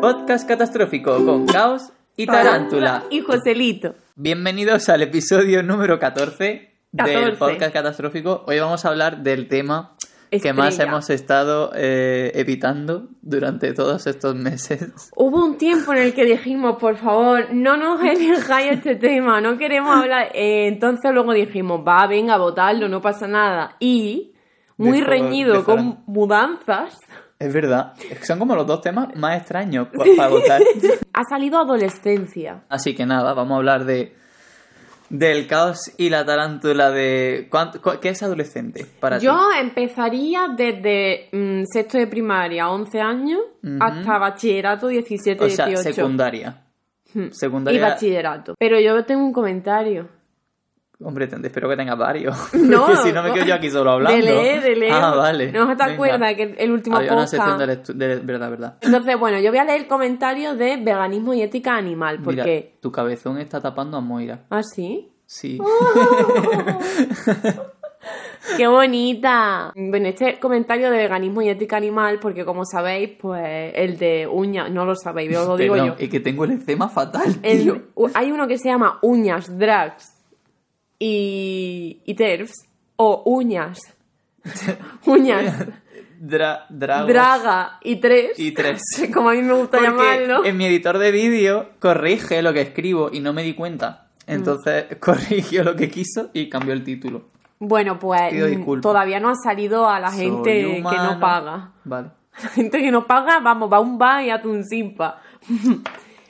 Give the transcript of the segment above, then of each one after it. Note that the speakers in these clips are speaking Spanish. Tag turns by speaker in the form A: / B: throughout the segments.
A: Podcast catastrófico con caos y tarántula.
B: Y Joselito.
A: Bienvenidos al episodio número 14, del
B: 14.
A: podcast catastrófico. Hoy vamos a hablar del tema que más hemos estado eh, evitando durante todos estos meses.
B: Hubo un tiempo en el que dijimos, por favor, no nos elijáis este tema, no queremos hablar. Eh, entonces luego dijimos, va, venga, votarlo, no pasa nada. Y, muy
A: Dejó-
B: reñido con mudanzas,
A: Es verdad, es que son como los dos temas más extraños pa- para votar.
B: ha salido adolescencia.
A: Así que nada, vamos a hablar de del caos y la tarántula de... ¿cuánto- cu- ¿Qué es adolescente para
B: Yo
A: ti?
B: empezaría desde mm, sexto de primaria, 11 años, hasta bachillerato, 17,
A: O sea,
B: 18.
A: secundaria.
B: Hmm. Y
A: Secundaria...
B: bachillerato. Pero yo tengo un comentario.
A: Hombre, espero que tengas varios.
B: No,
A: Porque si no me quedo yo aquí solo hablando.
B: De leer, de leer.
A: Ah, vale.
B: ¿No te acuerdas que el último
A: Había una sección de, de verdad, verdad.
B: Entonces, bueno, yo voy a leer el comentario de veganismo y ética animal,
A: Mira,
B: porque...
A: tu cabezón está tapando a Moira.
B: ¿Ah, sí?
A: Sí.
B: ¡Qué bonita! Bueno, este comentario de veganismo y ética animal, porque como sabéis, pues el de uñas, no lo sabéis, os lo digo
A: Perdón,
B: yo.
A: es que tengo el eczema fatal, tío.
B: hay uno que se llama uñas, drags y, y terfs, o uñas, uñas,
A: Dra- dragos
B: draga y tres,
A: y tres.
B: como a mí me gusta
A: Porque
B: llamarlo.
A: en mi editor de vídeo corrige lo que escribo y no me di cuenta. Entonces corrigió lo que quiso y cambió el título.
B: Bueno, pues mm, todavía no ha salido a la
A: Soy
B: gente que no paga.
A: Vale.
B: La gente que no paga, vamos, va un bar y hace un simpa.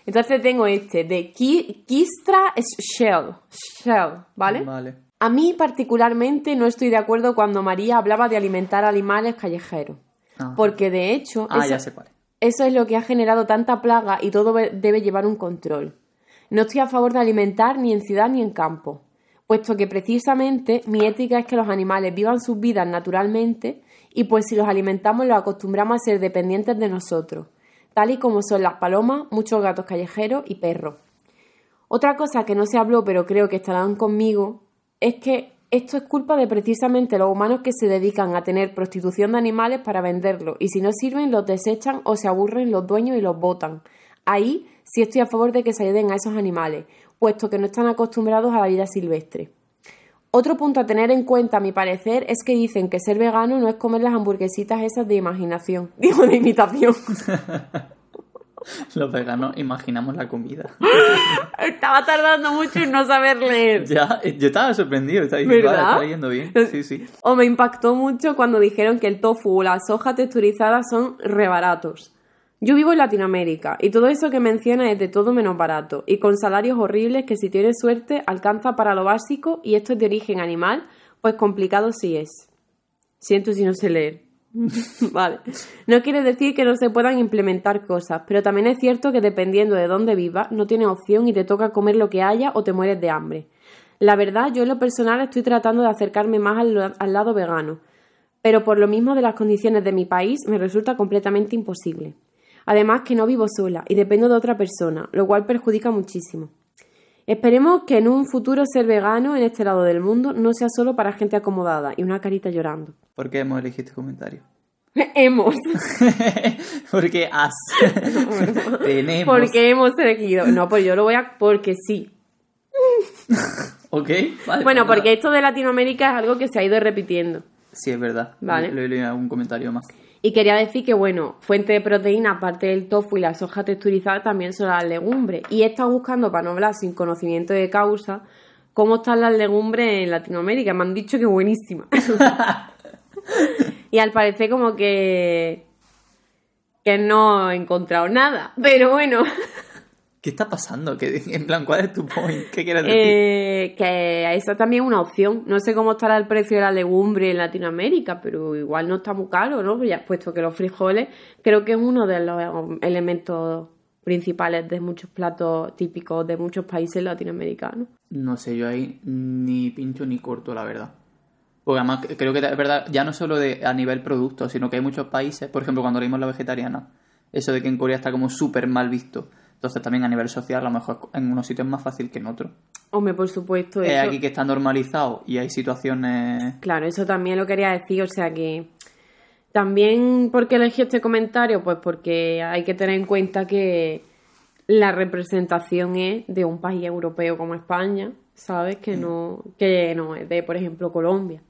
B: Entonces tengo este, de Ki- Kistra Shell. Shell, ¿vale?
A: Vale.
B: A mí particularmente no estoy de acuerdo cuando María hablaba de alimentar animales callejeros.
A: Ah.
B: Porque de hecho,
A: Ah,
B: eso,
A: ya sé cuál.
B: eso es lo que ha generado tanta plaga y todo be- debe llevar un control. No estoy a favor de alimentar ni en ciudad ni en campo, puesto que precisamente mi ética es que los animales vivan sus vidas naturalmente y pues si los alimentamos los acostumbramos a ser dependientes de nosotros, tal y como son las palomas, muchos gatos callejeros y perros. Otra cosa que no se habló pero creo que estarán conmigo es que esto es culpa de precisamente los humanos que se dedican a tener prostitución de animales para venderlos y si no sirven los desechan o se aburren los dueños y los botan. Ahí sí estoy a favor de que se ayuden a esos animales, puesto que no están acostumbrados a la vida silvestre. Otro punto a tener en cuenta, a mi parecer, es que dicen que ser vegano no es comer las hamburguesitas esas de imaginación, digo de imitación.
A: Los veganos imaginamos la comida.
B: Estaba tardando mucho en no saber leer.
A: ya, eh, yo estaba sorprendido. Estaba diciendo,
B: ¿Verdad?
A: vale, está leyendo bien. Sí, sí.
B: O me impactó mucho cuando dijeron que el tofu o la soja texturizada son rebaratos. Yo vivo en Latinoamérica y todo eso que menciona es de todo menos barato y con salarios horribles que si tienes suerte alcanza para lo básico y esto es de origen animal, pues complicado sí es. Siento si no sé leer. vale. No quiere decir que no se puedan implementar cosas, pero también es cierto que dependiendo de dónde vivas, no tienes opción y te toca comer lo que haya o te mueres de hambre. La verdad, yo en lo personal estoy tratando de acercarme más al, al lado vegano, pero por lo mismo de las condiciones de mi país me resulta completamente imposible. Además que no vivo sola y dependo de otra persona, lo cual perjudica muchísimo. Esperemos que en un futuro ser vegano en este lado del mundo no sea solo para gente acomodada y una carita llorando.
A: ¿Por qué hemos elegido este comentario?
B: hemos,
A: Porque has. Tenemos.
B: porque hemos elegido. No, pues yo lo voy a. porque sí.
A: Ok, vale.
B: Bueno,
A: pues
B: porque esto de Latinoamérica es algo que se ha ido repitiendo.
A: Sí, es verdad.
B: Vale.
A: Leído en algún comentario más.
B: Y quería decir que, bueno, fuente de proteína, aparte del tofu y la soja texturizada, también son las legumbres. Y he estado buscando, para no hablar sin conocimiento de causa, cómo están las legumbres en Latinoamérica. Me han dicho que buenísimas. y al parecer como que... que no he encontrado nada. Pero bueno,
A: ¿Qué está pasando? ¿Qué- en plan, ¿cuál es tu point? ¿Qué quieres decir?
B: eh, que esa también es una opción. No sé cómo estará el precio de la legumbre en Latinoamérica, pero igual no está muy caro, ¿no? Ya, puesto que los frijoles creo que es uno de los elementos principales de muchos platos típicos de muchos países latinoamericanos.
A: No sé, yo ahí ni pincho ni corto, la verdad. Porque además creo que es verdad, ya no solo de, a nivel producto, sino que hay muchos países, por ejemplo, cuando leímos la vegetariana, eso de que en Corea está como súper mal visto. Entonces también a nivel social a lo mejor en unos sitios es más fácil que en otros.
B: Hombre, por supuesto.
A: Es
B: eso-
A: aquí que está normalizado y hay situaciones...
B: Claro, eso también lo quería decir, o sea que También, ¿por qué elegí este comentario? Pues porque hay que tener en cuenta que la representación es de un país europeo como España, ¿sabes? Que no, que no es de, por ejemplo, Colombia.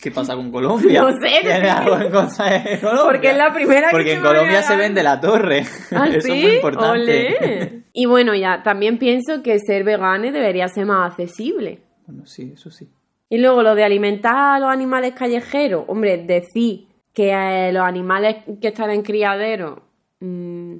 A: ¿Qué pasa con Colombia?
B: No sé,
A: ¿Tienes algo en contra de Colombia?
B: Porque es la primera que
A: Porque en Colombia se vende la torre.
B: ¿Ah,
A: Eso
B: sí?
A: es muy importante.
B: Olé. Y bueno, ya, también pienso que ser vegano debería ser más accesible.
A: Bueno, sí, eso sí.
B: Y luego lo de alimentar a los animales callejeros, hombre, decir que eh, los animales que están en criadero mm,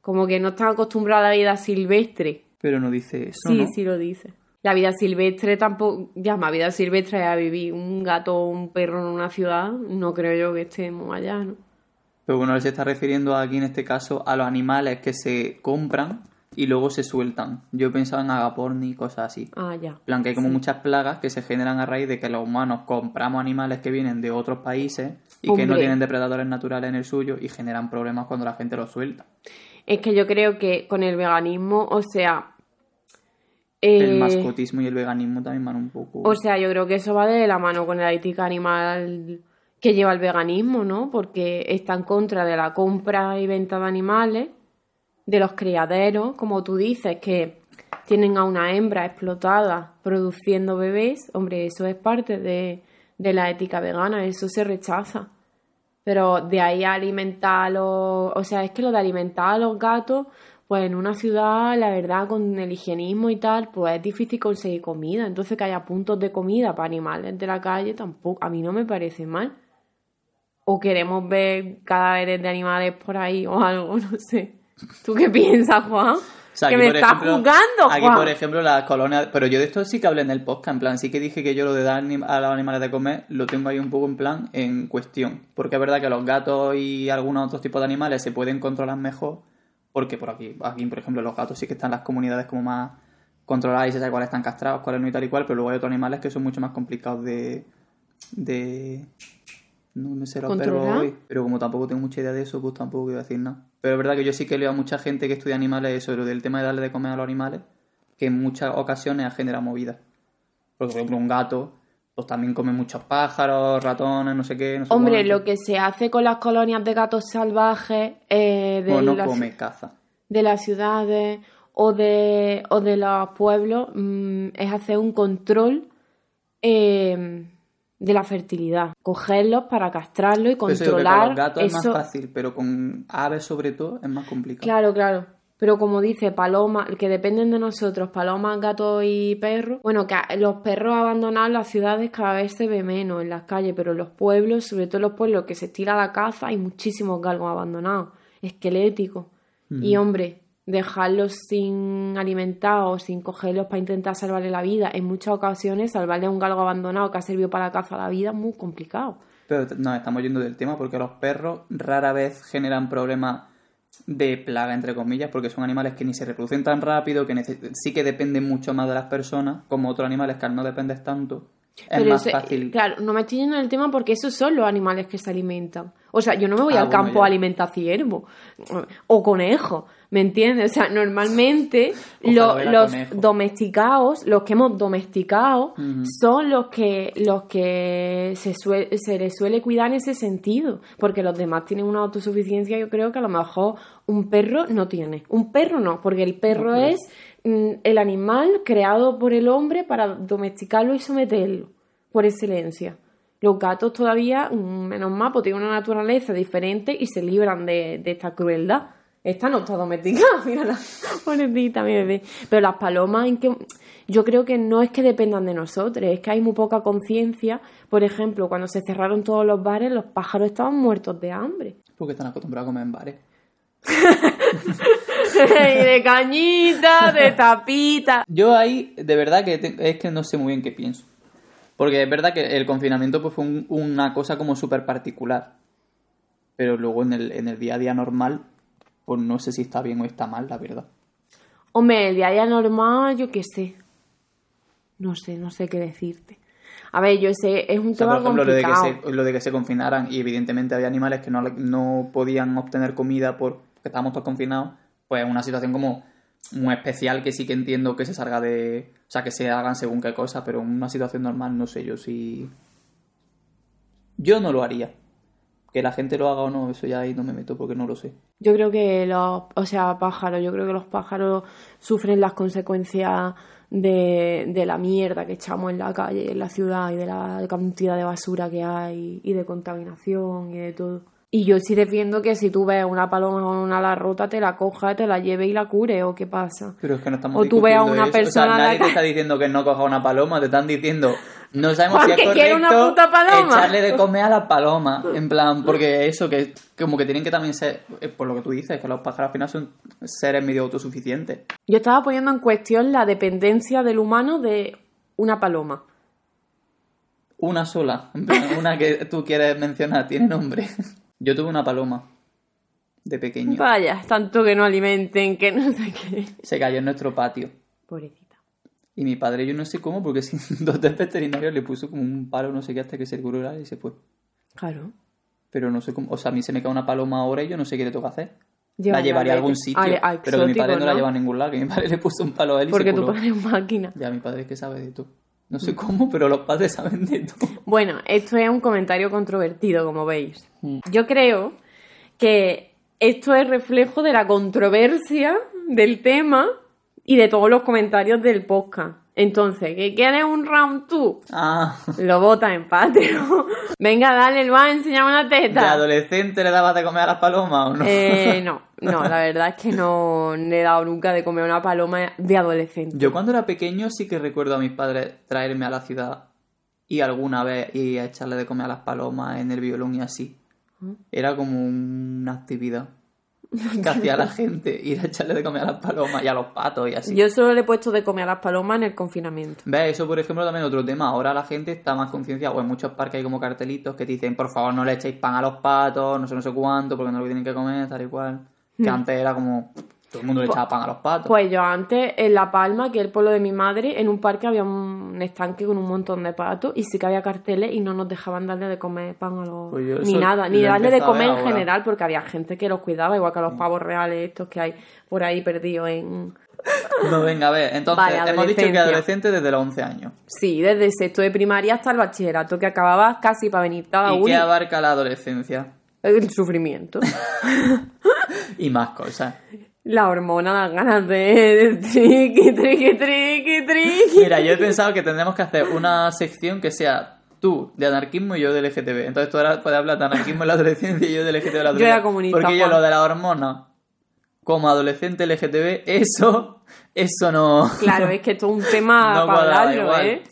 B: como que no están acostumbrados a la vida silvestre.
A: Pero no dice eso,
B: sí,
A: ¿no?
B: sí lo dice. La vida silvestre tampoco, llama vida silvestre a vivir un gato o un perro en una ciudad, no creo yo que estemos allá, ¿no?
A: Pero bueno, él se está refiriendo aquí en este caso a los animales que se compran y luego se sueltan. Yo pensaba en agaporni y cosas así.
B: Ah, ya.
A: En plan, que hay como
B: Sí.
A: muchas plagas que se generan a raíz de que los humanos compramos animales que vienen de otros países y que no tienen depredadores naturales en el suyo y generan problemas cuando la gente los suelta.
B: Es que yo creo que con el veganismo, o sea... eh,
A: El mascotismo y el veganismo también van un poco...
B: O sea, yo creo que eso va de la mano con la ética animal que lleva el veganismo, ¿no? Porque está en contra de la compra y venta de animales, de los criaderos, como tú dices, que tienen a una hembra explotada produciendo bebés. Hombre, eso es parte de, de la ética vegana, eso se rechaza. Pero de ahí a alimentar a los... O sea, es que lo de alimentar a los gatos, pues en una ciudad, la verdad, con el higienismo y tal, pues es difícil conseguir comida. Entonces que haya puntos de comida para animales de la calle, tampoco, a mí no me parece mal. O queremos ver cadáveres de animales por ahí o algo, no sé. ¿Tú qué piensas, Juan?
A: O sea,
B: que me estás juzgando,
A: Aquí,
B: Juan.
A: por ejemplo, las colonias... Pero yo de esto sí que hablé en el podcast, en plan, sí que dije que yo lo de dar a los animales de comer lo tengo ahí un poco en plan en cuestión. Porque es verdad que los gatos y algunos otros tipos de animales se pueden controlar mejor, porque por aquí, aquí por ejemplo, los gatos sí que están las comunidades como más controladas y se sabe cuáles están castrados, cuáles no y tal y cual, pero luego hay otros animales que son mucho más complicados de... de no me sé los verbos hoy, pero como tampoco tengo mucha idea de eso, pues tampoco quiero decir nada. Pero es verdad que yo sí que leo a mucha gente que estudia animales eso, lo del tema de darle de comer a los animales, que en muchas ocasiones ha generado movidas. Porque, por ejemplo, un gato, pues también come muchos pájaros, ratones, no sé qué. No sé
B: Hombre,
A: cuánto.
B: lo que se hace con las colonias de gatos salvajes eh, de,
A: Bueno, no
B: las,
A: come, caza.
B: de las ciudades o de, o de los pueblos mm, es hacer un control eh, de la fertilidad. Cogerlos para castrarlos y
A: Por eso que con
B: controlar
A: los gatos
B: eso.
A: es más fácil, pero con aves sobre todo es más complicado.
B: Claro, claro. Pero como dice, palomas, que dependen de nosotros, palomas, gatos y perros. Bueno, que los perros abandonados en las ciudades cada vez se ve menos en las calles, pero en los pueblos, sobre todo en los pueblos que se estira la caza, hay muchísimos galgos abandonados, esqueléticos. Y hombre, dejarlos sin alimentar o sin cogerlos para intentar salvarle la vida, en muchas ocasiones salvarle a un galgo abandonado que ha servido para la caza la vida es muy complicado.
A: Pero nos estamos yendo del tema porque los perros rara vez generan problemas de plaga, entre comillas, porque son animales que ni se reproducen tan rápido, que sí que dependen mucho más de las personas, como otros animales que al no dependes tanto, es
B: Pero
A: más
B: eso-
A: fácil.
B: Claro, no me estoy yendo del tema porque esos son los animales que se alimentan. O sea, yo no me voy
A: Ah,
B: al
A: bueno,
B: campo
A: ya.
B: a alimentar ciervo o conejo, ¿me entiendes? O sea, normalmente lo- los
A: conejo.
B: domesticados, los que hemos domesticado, son los que los que se, les suele cuidar en ese sentido, porque los demás tienen una autosuficiencia, yo creo que a lo mejor un perro no tiene. Un perro no, porque el perro es mm, el animal creado por el hombre para domesticarlo y someterlo, por excelencia. Los gatos todavía, mm, menos mal, pues tienen una naturaleza diferente y se libran de, de esta crueldad. Esta no está domesticada, mírala, pobrecita, mi bebé. Pero las palomas, en que, yo creo que no es que dependan de nosotros, es que hay muy poca conciencia. Por ejemplo, cuando se cerraron todos los bares, los pájaros estaban muertos de hambre.
A: Porque están acostumbrados a comer en bares.
B: y de cañita, de tapita.
A: Yo ahí, de verdad que te- es que no sé muy bien qué pienso. Porque es verdad que el confinamiento pues, fue un- una cosa como súper particular. Pero luego en el, en el día a día normal, pues no sé si está bien o está mal, la verdad.
B: Hombre, el día a día normal, yo qué sé. No sé, no sé qué decirte. A ver, yo sé, es un
A: O sea,
B: tema
A: por ejemplo, lo de, que se, lo de que se confinaran y evidentemente había animales que no, no podían obtener comida por- porque estábamos todos confinados, pues es una situación como muy especial que sí que entiendo que se salga de... O sea, que se hagan según qué cosa, pero en una situación normal no sé yo si... Yo no lo haría. Que la gente lo haga o no, eso ya ahí no me meto porque no lo sé.
B: Yo creo que los, o sea, pájaros, yo creo que los pájaros sufren las consecuencias de, de la mierda que echamos en la calle, en la ciudad y de la cantidad de basura que hay y de contaminación y de todo. Y yo sí defiendo que si tú ves una paloma con una ala rota, te la cojas, te la lleves y la cure, ¿o qué pasa?
A: Pero es que no estamos
B: O tú ves a una
A: eso.
B: persona
A: O sea, nadie te está diciendo que no coja una paloma, te están diciendo, no sabemos
B: Juan,
A: si es
B: que quiere una
A: correcto
B: puta paloma.
A: echarle de comer a las palomas. En plan, porque eso, que como que tienen que también ser, eh, por lo que tú dices, que los pájaros al final son seres medio autosuficientes.
B: Yo estaba poniendo en cuestión la dependencia del humano de una paloma.
A: Una sola, en plan, una que tú quieres mencionar, tiene nombre. Yo tuve una paloma de pequeño.
B: Vaya, tanto que no alimenten, que no sé qué.
A: Se cayó en nuestro patio.
B: Pobrecita.
A: Y mi padre, yo no sé cómo, porque sin dos tres veterinarios le puso como un palo, no sé qué, hasta que se curó y se fue.
B: Claro.
A: Pero no sé cómo, o sea, a mí se me cae una paloma ahora y yo no sé qué le toca hacer.
B: Lleva
A: la llevaría a algún sitio,
B: A- a
A: pero que mi padre no, la lleva a ningún lado, que mi padre le puso un palo a él y
B: Porque
A: se
B: tu
A: curó.
B: padre es máquina.
A: Ya, mi padre es que sabe de todo. No sé cómo, pero los padres saben de todo.
B: Bueno, esto es un comentario controvertido, como veis.
A: Mm.
B: Yo creo que esto es reflejo de la controversia del tema y de todos los comentarios del podcast. Entonces, ¿qué quieres un round 2?
A: Ah,
B: Lo vota en Patreon. Venga, dale, Luan, enseñame una
A: ¿de
B: teta.
A: adolescente le dabas de comer a las palomas o no?
B: Eh, no, no, la verdad es que no le he dado nunca de comer una paloma de adolescente.
A: Yo cuando era pequeño sí que recuerdo a mis padres traerme a la ciudad y alguna vez y a echarle de comer a las palomas en el violón y así. Era como una actividad que hacía la gente, ir a echarle de comer a las palomas y a los patos y así.
B: Yo solo le he puesto de comer a las palomas en el confinamiento.
A: ¿Ves? Eso, por ejemplo, también otro tema. Ahora la gente está más concienciada, o en muchos parques hay como cartelitos que te dicen, por favor, no le echéis pan a los patos, no sé, no sé cuánto, porque no lo tienen que comer, tal y cual. Que antes era como, todo el mundo le echaba pan a los patos.
B: Pues yo antes, en La Palma, que es el pueblo de mi madre, en un parque había un estanque con un montón de patos y sí que había carteles y no nos dejaban darle de comer pan a los...
A: Pues yo
B: ni nada, ni darle de comer en general porque había gente que los cuidaba, igual que a los pavos reales estos que hay por ahí perdidos en...
A: No, venga, a ver. Entonces,
B: Vale,
A: hemos dicho que adolescente desde los 11 años.
B: Sí, desde sexto de primaria hasta el bachillerato, que acababa casi para venir
A: ¿Y
B: uni.
A: qué abarca la adolescencia?
B: El sufrimiento.
A: Y más cosas.
B: La hormona, las ganas de, de triqui, triqui, triqui, triqui.
A: Mira, yo he pensado que tendremos que hacer una sección que sea tú de anarquismo y yo de LGTB. Entonces tú ahora puedes hablar de anarquismo en la adolescencia y yo de LGTB en la adolescencia.
B: era comunista,
A: Porque yo lo de la hormona como adolescente LGTB, eso, eso no...
B: Claro, es que esto es un tema
A: no
B: para hablarlo. ¿eh?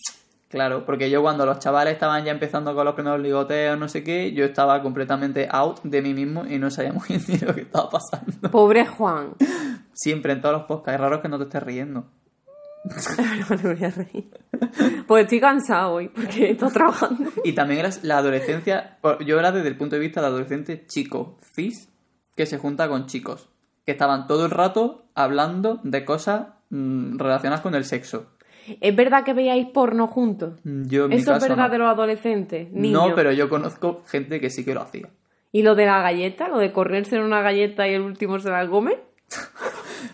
A: Claro, porque yo cuando los chavales estaban ya empezando con los primeros ligoteos, no sé qué, yo estaba completamente out de mí mismo y no sabía muy bien lo que estaba pasando.
B: Pobre Juan.
A: Siempre en todos los podcasts, es raro que no te estés riendo.
B: No me voy a reír. Pues estoy cansado hoy porque estoy trabajando.
A: Y también era la adolescencia, yo era desde el punto de vista del adolescente chico, cis, que se junta con chicos, que estaban todo el rato hablando de cosas mm, relacionadas con el sexo.
B: ¿Es verdad que veíais porno juntos?
A: Yo en mi
B: Eso es verdad
A: no.
B: de los adolescentes, niños.
A: No, pero yo conozco gente que sí que lo hacía.
B: ¿Y lo de la galleta? ¿Lo de correrse en una galleta y el último se la come?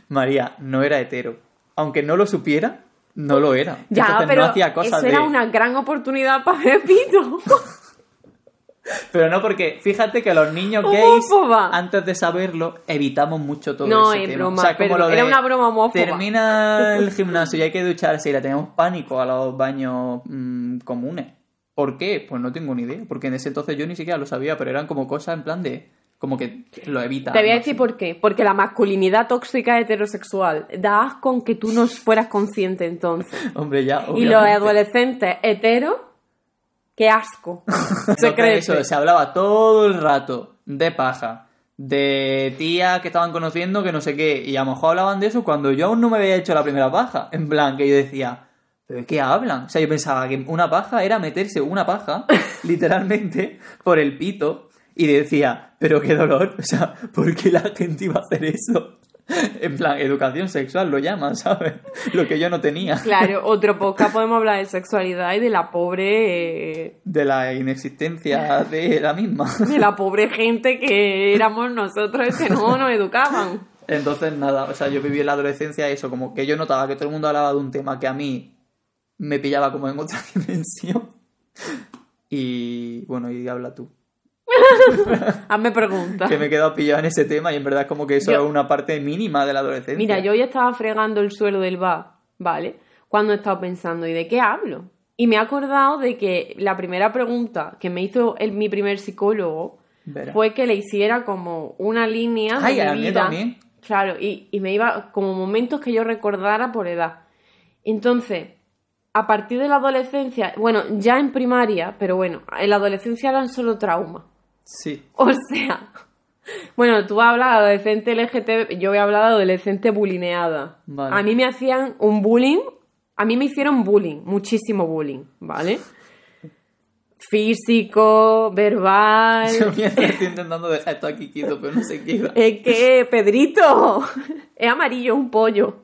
A: María no era hetero. Aunque no lo supiera, no lo era.
B: Ya,
A: Entonces
B: pero
A: no hacía cosas
B: eso era una gran oportunidad para ver pito.
A: Pero no porque, fíjate que los niños
B: Homófoba.
A: gays, antes de saberlo, evitamos mucho todo
B: No,
A: ese
B: es
A: tema.
B: broma,
A: O sea, como
B: pero
A: lo de
B: era una broma homófoba.
A: Termina el gimnasio y hay que ducharse y le tenemos pánico a los baños mm, comunes. ¿Por qué? Pues no tengo ni idea. Porque en ese entonces yo ni siquiera lo sabía, pero eran como cosas en plan de... Como que lo evita.
B: Te voy a decir por qué. Porque la masculinidad tóxica heterosexual da asco con que tú no fueras consciente entonces.
A: Hombre, ya,
B: Y los
A: obviamente.
B: adolescentes heteros, qué asco. Se
A: eso, se hablaba todo el rato de paja, de tías que estaban conociendo que no sé qué, y a lo mejor hablaban de eso cuando yo aún no me había hecho la primera paja. En plan, que yo decía, ¿pero de qué hablan? O sea, yo pensaba que una paja era meterse una paja, literalmente, por el pito, y decía, pero qué dolor, o sea, ¿por qué la gente iba a hacer eso? En plan, educación sexual lo llaman, ¿sabes? Lo que yo no tenía.
B: Claro, otro podcast podemos hablar de sexualidad y de la pobre eh,
A: De la inexistencia de la misma.
B: de la pobre gente que éramos nosotros que no nos educaban.
A: Entonces, nada, o sea, yo viví en la adolescencia eso, como que yo notaba que todo el mundo hablaba de un tema que a mí me pillaba como en otra dimensión. Y bueno, y habla tú.
B: Hazme preguntas.
A: que me he quedado pillado en ese tema y en verdad es como que eso
B: Yo-
A: es una parte mínima de la adolescencia.
B: Mira, yo hoy estaba fregando el suelo del bar, ¿vale? Cuando he estado pensando, ¿y de qué hablo? Y me he acordado de que la primera pregunta que me hizo el- mi primer psicólogo fue que le hiciera como una línea
A: Ay,
B: de
A: a
B: mi vida.
A: también.
B: Claro, y, y me iba como momentos que yo recordara por edad. Entonces, a partir de la adolescencia, bueno, ya en primaria, pero bueno, en la adolescencia eran solo traumas.
A: Sí.
B: O sea, bueno, tú hablas de adolescente LGTB, yo a hablar de adolescente bulineada.
A: Vale.
B: A mí me hacían un bullying, a mí me hicieron bullying, muchísimo bullying, ¿vale? Físico, verbal.
A: Yo mientras estoy intentando dejar esto aquí quieto, pero no se queda.
B: Es que, Pedrito, es amarillo, un pollo,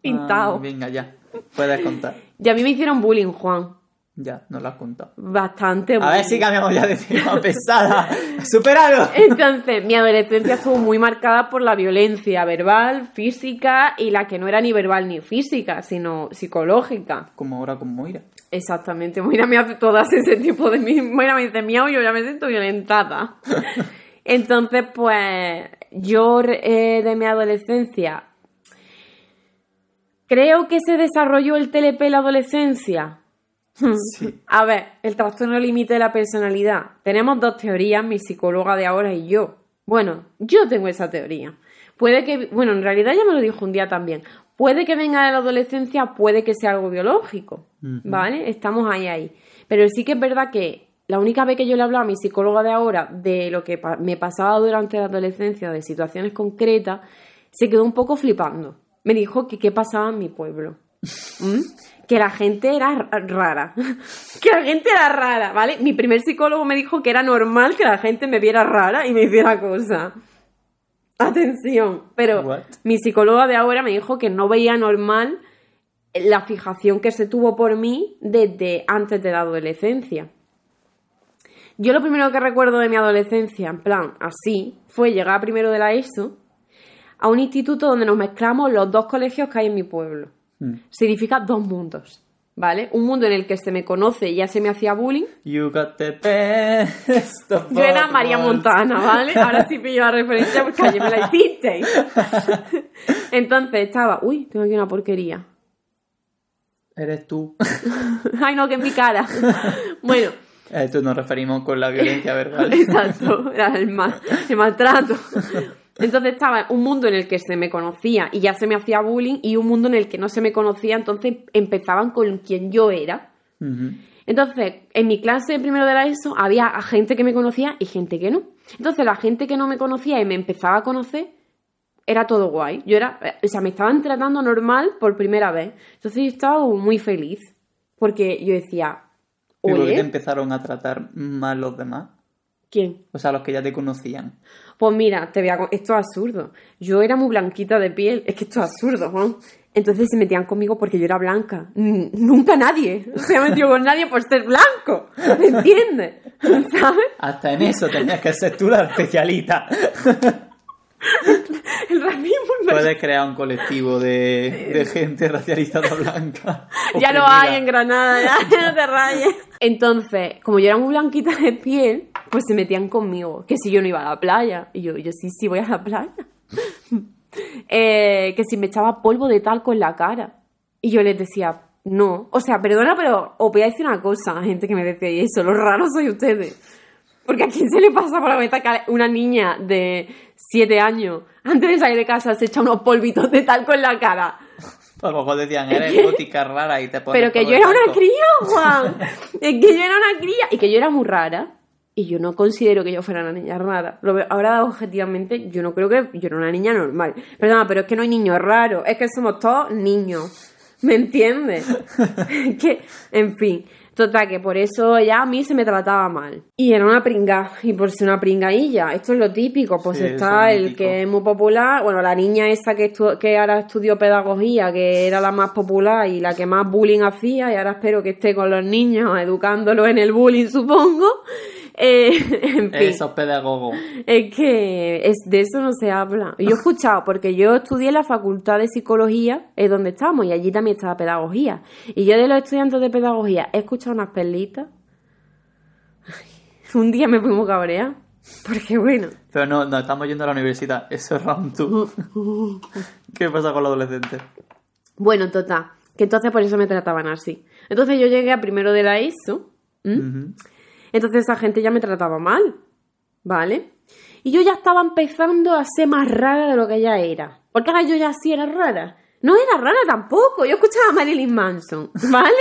B: pintado.
A: Ah, venga, ya. Puedes contar.
B: Y a mí me hicieron bullying, Juan.
A: Ya, no lo has contado.
B: Bastante
A: A
B: bullying.
A: ver si cambiamos ya de tema pesada. ¡Supéralo!
B: Entonces, mi adolescencia estuvo muy marcada por la violencia verbal, física y la que no era ni verbal ni física, sino psicológica.
A: Como ahora con Moira.
B: Exactamente. Moira me hace todas ese tipo de... Moira me dice, miau, yo ya me siento violentada. Entonces, pues, yo eh, de mi adolescencia... Creo que se desarrolló el TLP en la adolescencia.
A: Sí.
B: A ver, el trastorno límite de la personalidad. Tenemos dos teorías, mi psicóloga de ahora y yo. Bueno, yo tengo esa teoría. Puede que, bueno, en realidad ya me lo dijo un día también. Puede que venga de la adolescencia, puede que sea algo biológico, ¿vale? Estamos ahí, ahí. Pero sí que es verdad que la única vez que yo le hablaba a mi psicóloga de ahora de lo que pa- me pasaba durante la adolescencia, de situaciones concretas, se quedó un poco flipando. Me dijo que qué pasaba en mi pueblo. ¿Mm? Que la gente era ra- rara. que la gente era rara, ¿vale? Mi primer psicólogo me dijo que era normal que la gente me viera rara y me hiciera cosas. Atención. Pero
A: What?
B: mi psicóloga de ahora me dijo que no veía normal la fijación que se tuvo por mí desde antes de la adolescencia. Yo lo primero que recuerdo de mi adolescencia, en plan, así, fue llegar primero de la ESO a un instituto donde nos mezclamos los dos colegios que hay en mi pueblo
A: Mm.
B: significa dos mundos, ¿vale? Un mundo en el que se me conoce y ya se me hacía bullying.
A: You got the best of
B: Yo era María. Montana, ¿vale? Ahora sí pillo la referencia porque ayer me la hicisteis. Entonces estaba, uy, tengo aquí una porquería.
A: Eres tú.
B: Ay, no, que en mi cara. Bueno,
A: A Esto nos referimos con la violencia verbal.
B: Exacto, era el, mal, el maltrato. Entonces estaba un mundo en el que se me conocía y ya se me hacía bullying y un mundo en el que no se me conocía, entonces empezaban con quien yo era. Entonces, en mi clase de primero de la ESO había gente que me conocía y gente que no. Entonces, la gente que no me conocía y me empezaba a conocer, era todo guay. Yo era, o sea, me estaban tratando normal por primera vez. Entonces, yo estaba muy feliz. Porque yo decía,
A: ¿Y por qué te empezaron a tratar mal los demás?
B: ¿quién?
A: O sea, los que ya te conocían.
B: Pues mira, te voy a... Esto es absurdo. Yo era muy blanquita de piel. Es que esto es absurdo, Juan. Entonces se metían conmigo porque yo era blanca. Nunca nadie se ha metido con nadie por ser blanco. ¿Me entiendes? ¿Sabes?
A: Hasta en eso tenías que ser tú la especialista.
B: El racismo es
A: Puedes crear un colectivo de, de gente racializada blanca.
B: Ya lo hay en Granada, ya no te rayes. Entonces, como yo era muy blanquita de piel, pues se metían conmigo. Que si yo no iba a la playa. Y yo, yo sí, sí voy a la playa. Eh, que si me echaba polvo de talco en la cara. Y yo les decía, no. O sea, perdona, pero os voy a decir una cosa, gente que me decía eso. Lo raro soy ustedes. Porque a quién se le pasa por la cabeza que una niña de 7 años, antes de salir de casa, se echa unos polvitos de talco en la cara.
A: A lo mejor decían, eres gótica rara y te pones
B: Pero que yo era una cría, Juan. Es que yo era una cría y que yo era muy rara. Y yo no considero que yo fuera una niña rara. Ahora, objetivamente, yo no creo que yo era una niña normal. Perdona, pero es que no hay niños raros. Es que somos todos niños. ¿Me entiendes? Es que, en fin. Total, que por eso ya a mí se me trataba mal. Y era una pringa. Y por ser una pringailla. Esto es lo típico. Pues
A: Sí,
B: está
A: es
B: el que es muy popular. Bueno, la niña esa que, estu- que ahora estudió pedagogía, que era la más popular y la que más bullying hacía, y ahora espero que esté con los niños, educándolos en el bullying, supongo. Eh, en fin,
A: Esos pedagogos.
B: es que es, de eso no se habla. Yo he escuchado, porque yo estudié en la facultad de psicología, es donde estamos, y allí también estaba pedagogía. Y yo de los estudiantes de pedagogía he escuchado unas perlitas. Un día me fui muy cabrea. Porque bueno,
A: Pero no, no, estamos yendo a la universidad. Eso es round 2. ¿Qué pasa con los adolescentes?
B: bueno, total, que entonces por eso me trataban así. Entonces yo llegué a primero de la ESO.
A: Ujú.
B: Entonces esa gente ya me trataba mal, ¿vale? Y yo ya estaba empezando a ser más rara de lo que ya era. Porque ahora yo ya sí era rara. No era rara tampoco. Yo escuchaba a Marilyn Manson, ¿vale?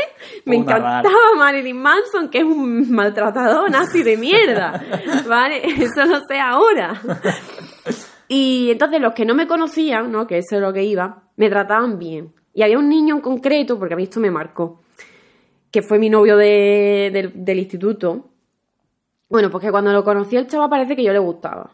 B: Me
A: Una rara.
B: encantaba Marilyn Manson, que es un maltratador nazi de mierda, ¿vale? Eso no sé ahora. Y entonces los que no me conocían, ¿no? Que eso es lo que iba, me trataban bien. Y había un niño en concreto, porque a mí esto me marcó, que fue mi novio de- del instituto. Bueno, pues que cuando lo conocí el chaval parece que yo le gustaba.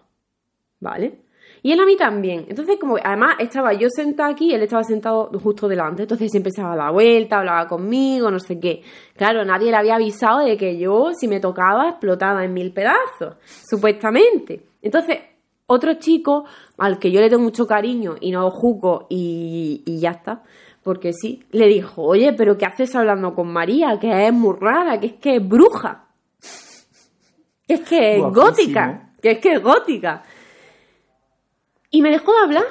B: ¿Vale? Y él a mí también. Entonces, como además estaba yo sentada aquí, él estaba sentado justo delante. Entonces siempre se daba la vuelta, hablaba conmigo, no sé qué. Claro, nadie le había avisado de que yo, si me tocaba, explotaba en mil pedazos, supuestamente. Entonces, otro chico al que yo le tengo mucho cariño y no juzgo y, y ya está, porque sí, le dijo, oye, pero ¿qué haces hablando con María? Que es muy rara, que es que es bruja. Que es que es gótica. Que es que es gótica. Y me dejó de hablar.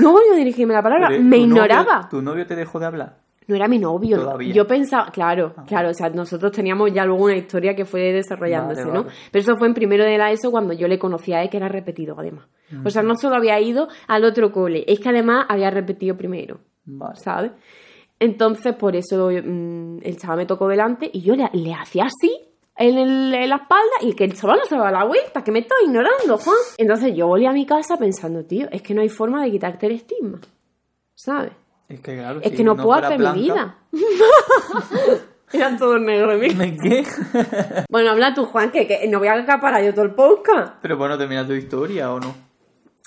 B: No volvió a dirigirme la palabra.
A: Pero,
B: me
A: ¿tu novio-
B: ignoraba.
A: ¿Tu novio te dejó de hablar?
B: No era mi novio.
A: Todavía.
B: Yo pensaba, claro, claro, o sea, nosotros teníamos ya luego una historia que fue desarrollándose,
A: Vale,
B: ¿no?
A: vale.
B: Pero eso fue en primero de la ESO cuando yo le conocía a él, que era repetido además. O sea, no solo había ido al otro cole, es que además había repetido primero,
A: Vale.
B: ¿sabes? Entonces, por eso mm, el chaval me tocó delante y yo le, le hacía así en, el- en la espalda y que el chaval no se daba la vuelta, que me estaba ignorando, Juan. Entonces yo volví a mi casa pensando, tío, es que no hay forma de quitarte el estigma, ¿sabes?
A: Es que claro.
B: Es
A: si
B: que no puedo hacer mi vida. Eran todos negros. mira.
A: ¿Qué?
B: Bueno, habla tú, Juan, que, que no voy a acaparar yo todo el podcast.
A: Pero bueno, termina tu historia o no.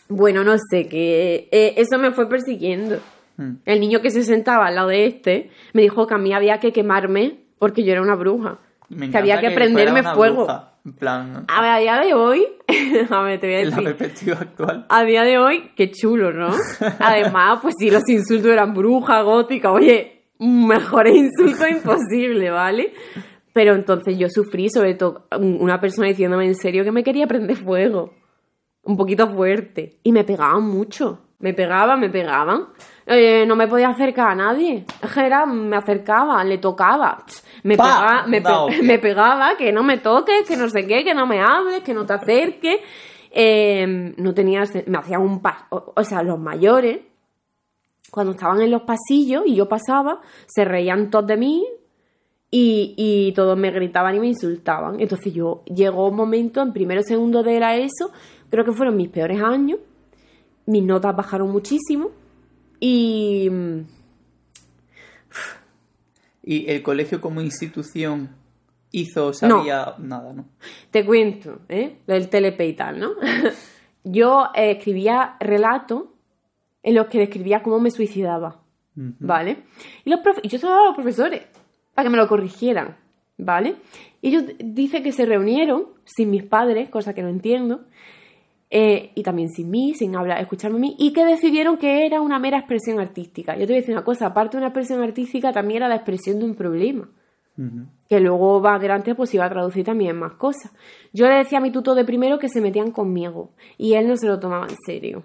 B: Bueno, no sé, que eh, eso me fue persiguiendo.
A: Hmm.
B: El niño que se sentaba al lado de este me dijo que a mí había que quemarme porque yo era una bruja.
A: Me
B: que había que prenderme fuego.
A: bruja. En plan,
B: A ver, a día de hoy, a ver, te voy a
A: en la
B: decir.
A: perspectiva actual.
B: A día de hoy, qué chulo, ¿no? Además, pues sí, los insultos eran bruja, gótica, oye, mejor insulto imposible, ¿vale? Pero entonces yo sufrí, sobre todo, un- una persona diciéndome en serio que me quería prender fuego. Un poquito fuerte. Y me pegaban mucho. Me pegaban, me pegaban. Eh, no me podía acercar a nadie. Es que era, me acercaba, le tocaba. Me pegaba, me, pe- pegaba, que no me toques, que no sé qué, que no me hables, que no te acerques. Eh, no tenía, me hacían un pas, o, o sea, los mayores, cuando estaban en los pasillos y yo pasaba, se reían todos de mí y, y todos me gritaban y me insultaban. Entonces yo llegó un momento, en primero segundo de la ESO, creo que fueron mis peores años, mis notas bajaron muchísimo y...
A: ¿Y el colegio como institución hizo, sabía nada, no?
B: Te cuento, ¿eh? Lo del TLP y tal, ¿no? Yo eh, escribía relatos en los que describía cómo me suicidaba, ¿vale? Y, los y yo se lo daba a los profesores para que me lo corrigieran, ¿vale? Y ellos d- dice que se reunieron sin mis padres, cosa que no entiendo, eh, y también sin mí, sin hablar, escucharme a mí, y que decidieron que era una mera expresión artística. Yo te voy a decir una cosa, aparte de una expresión artística, también era la expresión de un problema que luego va grande pues iba a traducir también más cosas. Yo le decía a mi tutor de primero que se metían conmigo y él no se lo tomaba en serio.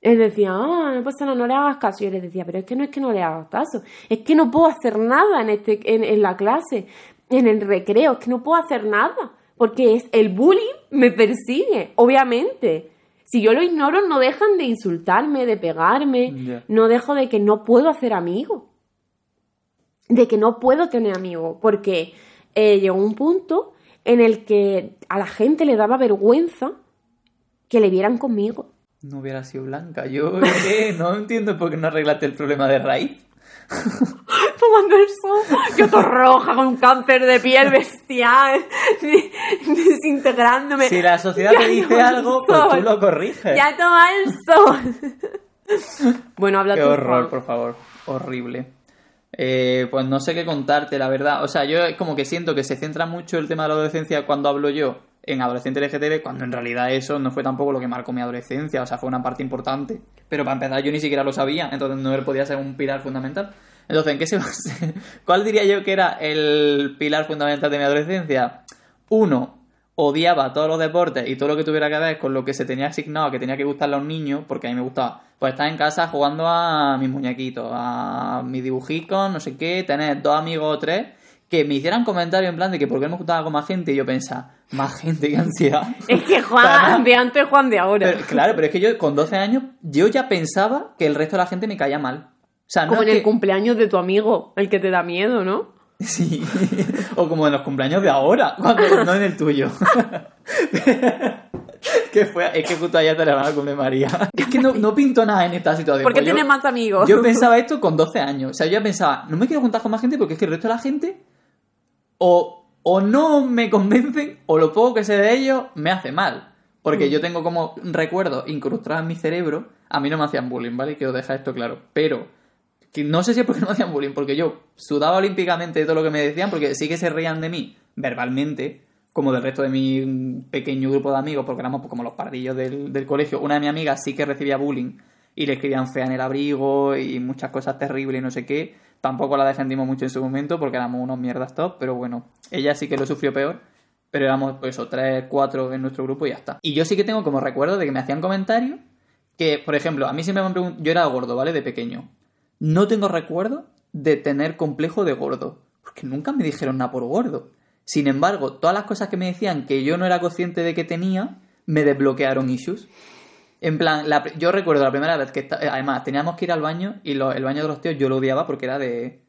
B: Él decía, ah, no pasa nada, no le hagas caso. Y yo le decía, pero es que no es que no le hagas caso, es que no puedo hacer nada en, este, en, en la clase, en el recreo, es que no puedo hacer nada, porque es, el bullying me persigue, obviamente. Si yo lo ignoro, no dejan de insultarme, de pegarme, no dejo de que no puedo hacer amigos de que no puedo tener amigos, porque eh, llegó un punto en el que a la gente le daba vergüenza que le vieran conmigo.
A: No hubiera sido blanca. Yo que no entiendo por qué no arreglaste el problema de raíz.
B: Tomando el sol, yo todo roja con un cáncer de piel bestial, desintegrándome.
A: Si la sociedad
B: Ya
A: te dice algo, pues tú lo corriges.
B: Ya toma el sol. bueno, habla
A: Qué
B: tú,
A: horror,
B: Juan.
A: por favor. Horrible. Eh, pues no sé qué contarte, la verdad. O sea, yo como que siento que se centra mucho el tema de la adolescencia cuando hablo yo en adolescente LGTB, cuando en realidad eso no fue tampoco lo que marcó mi adolescencia, o sea, fue una parte importante. Pero para empezar, yo ni siquiera lo sabía, entonces no podía ser un pilar fundamental. Entonces, ¿en qué se? ¿Cuál diría yo que era el pilar fundamental de mi adolescencia? Uno, odiaba todos los deportes y todo lo que tuviera que ver con lo que se tenía asignado, que tenía que gustar a los niños, porque a mí me gustaba, pues estar en casa jugando a mis muñequitos, a mis dibujitos, no sé qué, tener dos amigos o tres que me hicieran comentarios en plan de que por qué me gustaba con más gente y yo pensaba, más gente, qué ansiedad.
B: Es que Juan de antes, Juan de ahora.
A: Pero, claro, pero es que yo con 12 años, yo ya pensaba que el resto de la gente me caía mal. O sea, no
B: Como en el cumpleaños de tu amigo, el que te da miedo, ¿no?
A: Sí, o como en los cumpleaños de ahora, cuando no en el tuyo. que fue, es que justo ayer celebraba el cumple María. Es que no, no pinto nada en esta situación.
B: Porque
A: Pues yo-
B: tienes más amigos.
A: Yo pensaba esto con 12 años. O sea, yo ya pensaba, no me quiero juntar con más gente porque es que el resto de la gente o, o no me convencen o lo poco que sé de ellos me hace mal. Porque
B: Mm.
A: yo tengo como recuerdos incrustados en mi cerebro. A mí no me hacían bullying, ¿vale? Quiero dejar esto claro. Pero que no sé si es porque no me hacían bullying, porque yo sudaba olímpicamente de todo lo que me decían, porque sí que se reían de mí verbalmente, como del resto de mi pequeño grupo de amigos, porque éramos como los pardillos del, del colegio. Una de mis amigas sí que recibía bullying y le escribían fea en el abrigo y muchas cosas terribles y no sé qué. Tampoco la defendimos mucho en su momento porque éramos unos mierdas top, pero bueno, ella sí que lo sufrió peor. Pero éramos, pues eso, tres, cuatro en nuestro grupo y ya está. Y yo sí que tengo como recuerdo de que me hacían comentarios que, por ejemplo, a mí siempre me han preguntado, yo era gordo, ¿vale? De pequeño. No tengo recuerdo de tener complejo de gordo, porque nunca me dijeron nada por gordo. Sin embargo, todas las cosas que me decían que yo no era consciente de que tenía, me desbloquearon issues. En plan, la yo recuerdo la primera vez que, esta- además, teníamos que ir al baño y lo- el baño de los tíos yo lo odiaba porque era de...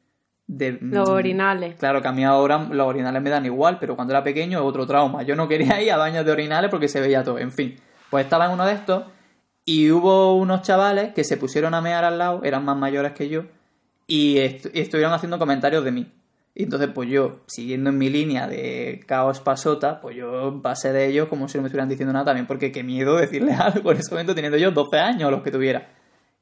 A: de
B: Los
A: mm,
B: orinales.
A: Claro que a mí ahora los orinales me dan igual, pero cuando era pequeño otro trauma. Yo no quería ir a baños de orinales porque se veía todo. En fin, pues estaba en uno de estos y hubo unos chavales que se pusieron a mear al lado, eran más mayores que yo, y, y estuvieron haciendo comentarios de mí. Y entonces, pues yo, siguiendo en mi línea de caos pasota, pues yo pasé de ellos como si no me estuvieran diciendo nada también, porque qué miedo decirles algo en ese momento teniendo yo 12 años o los que tuviera.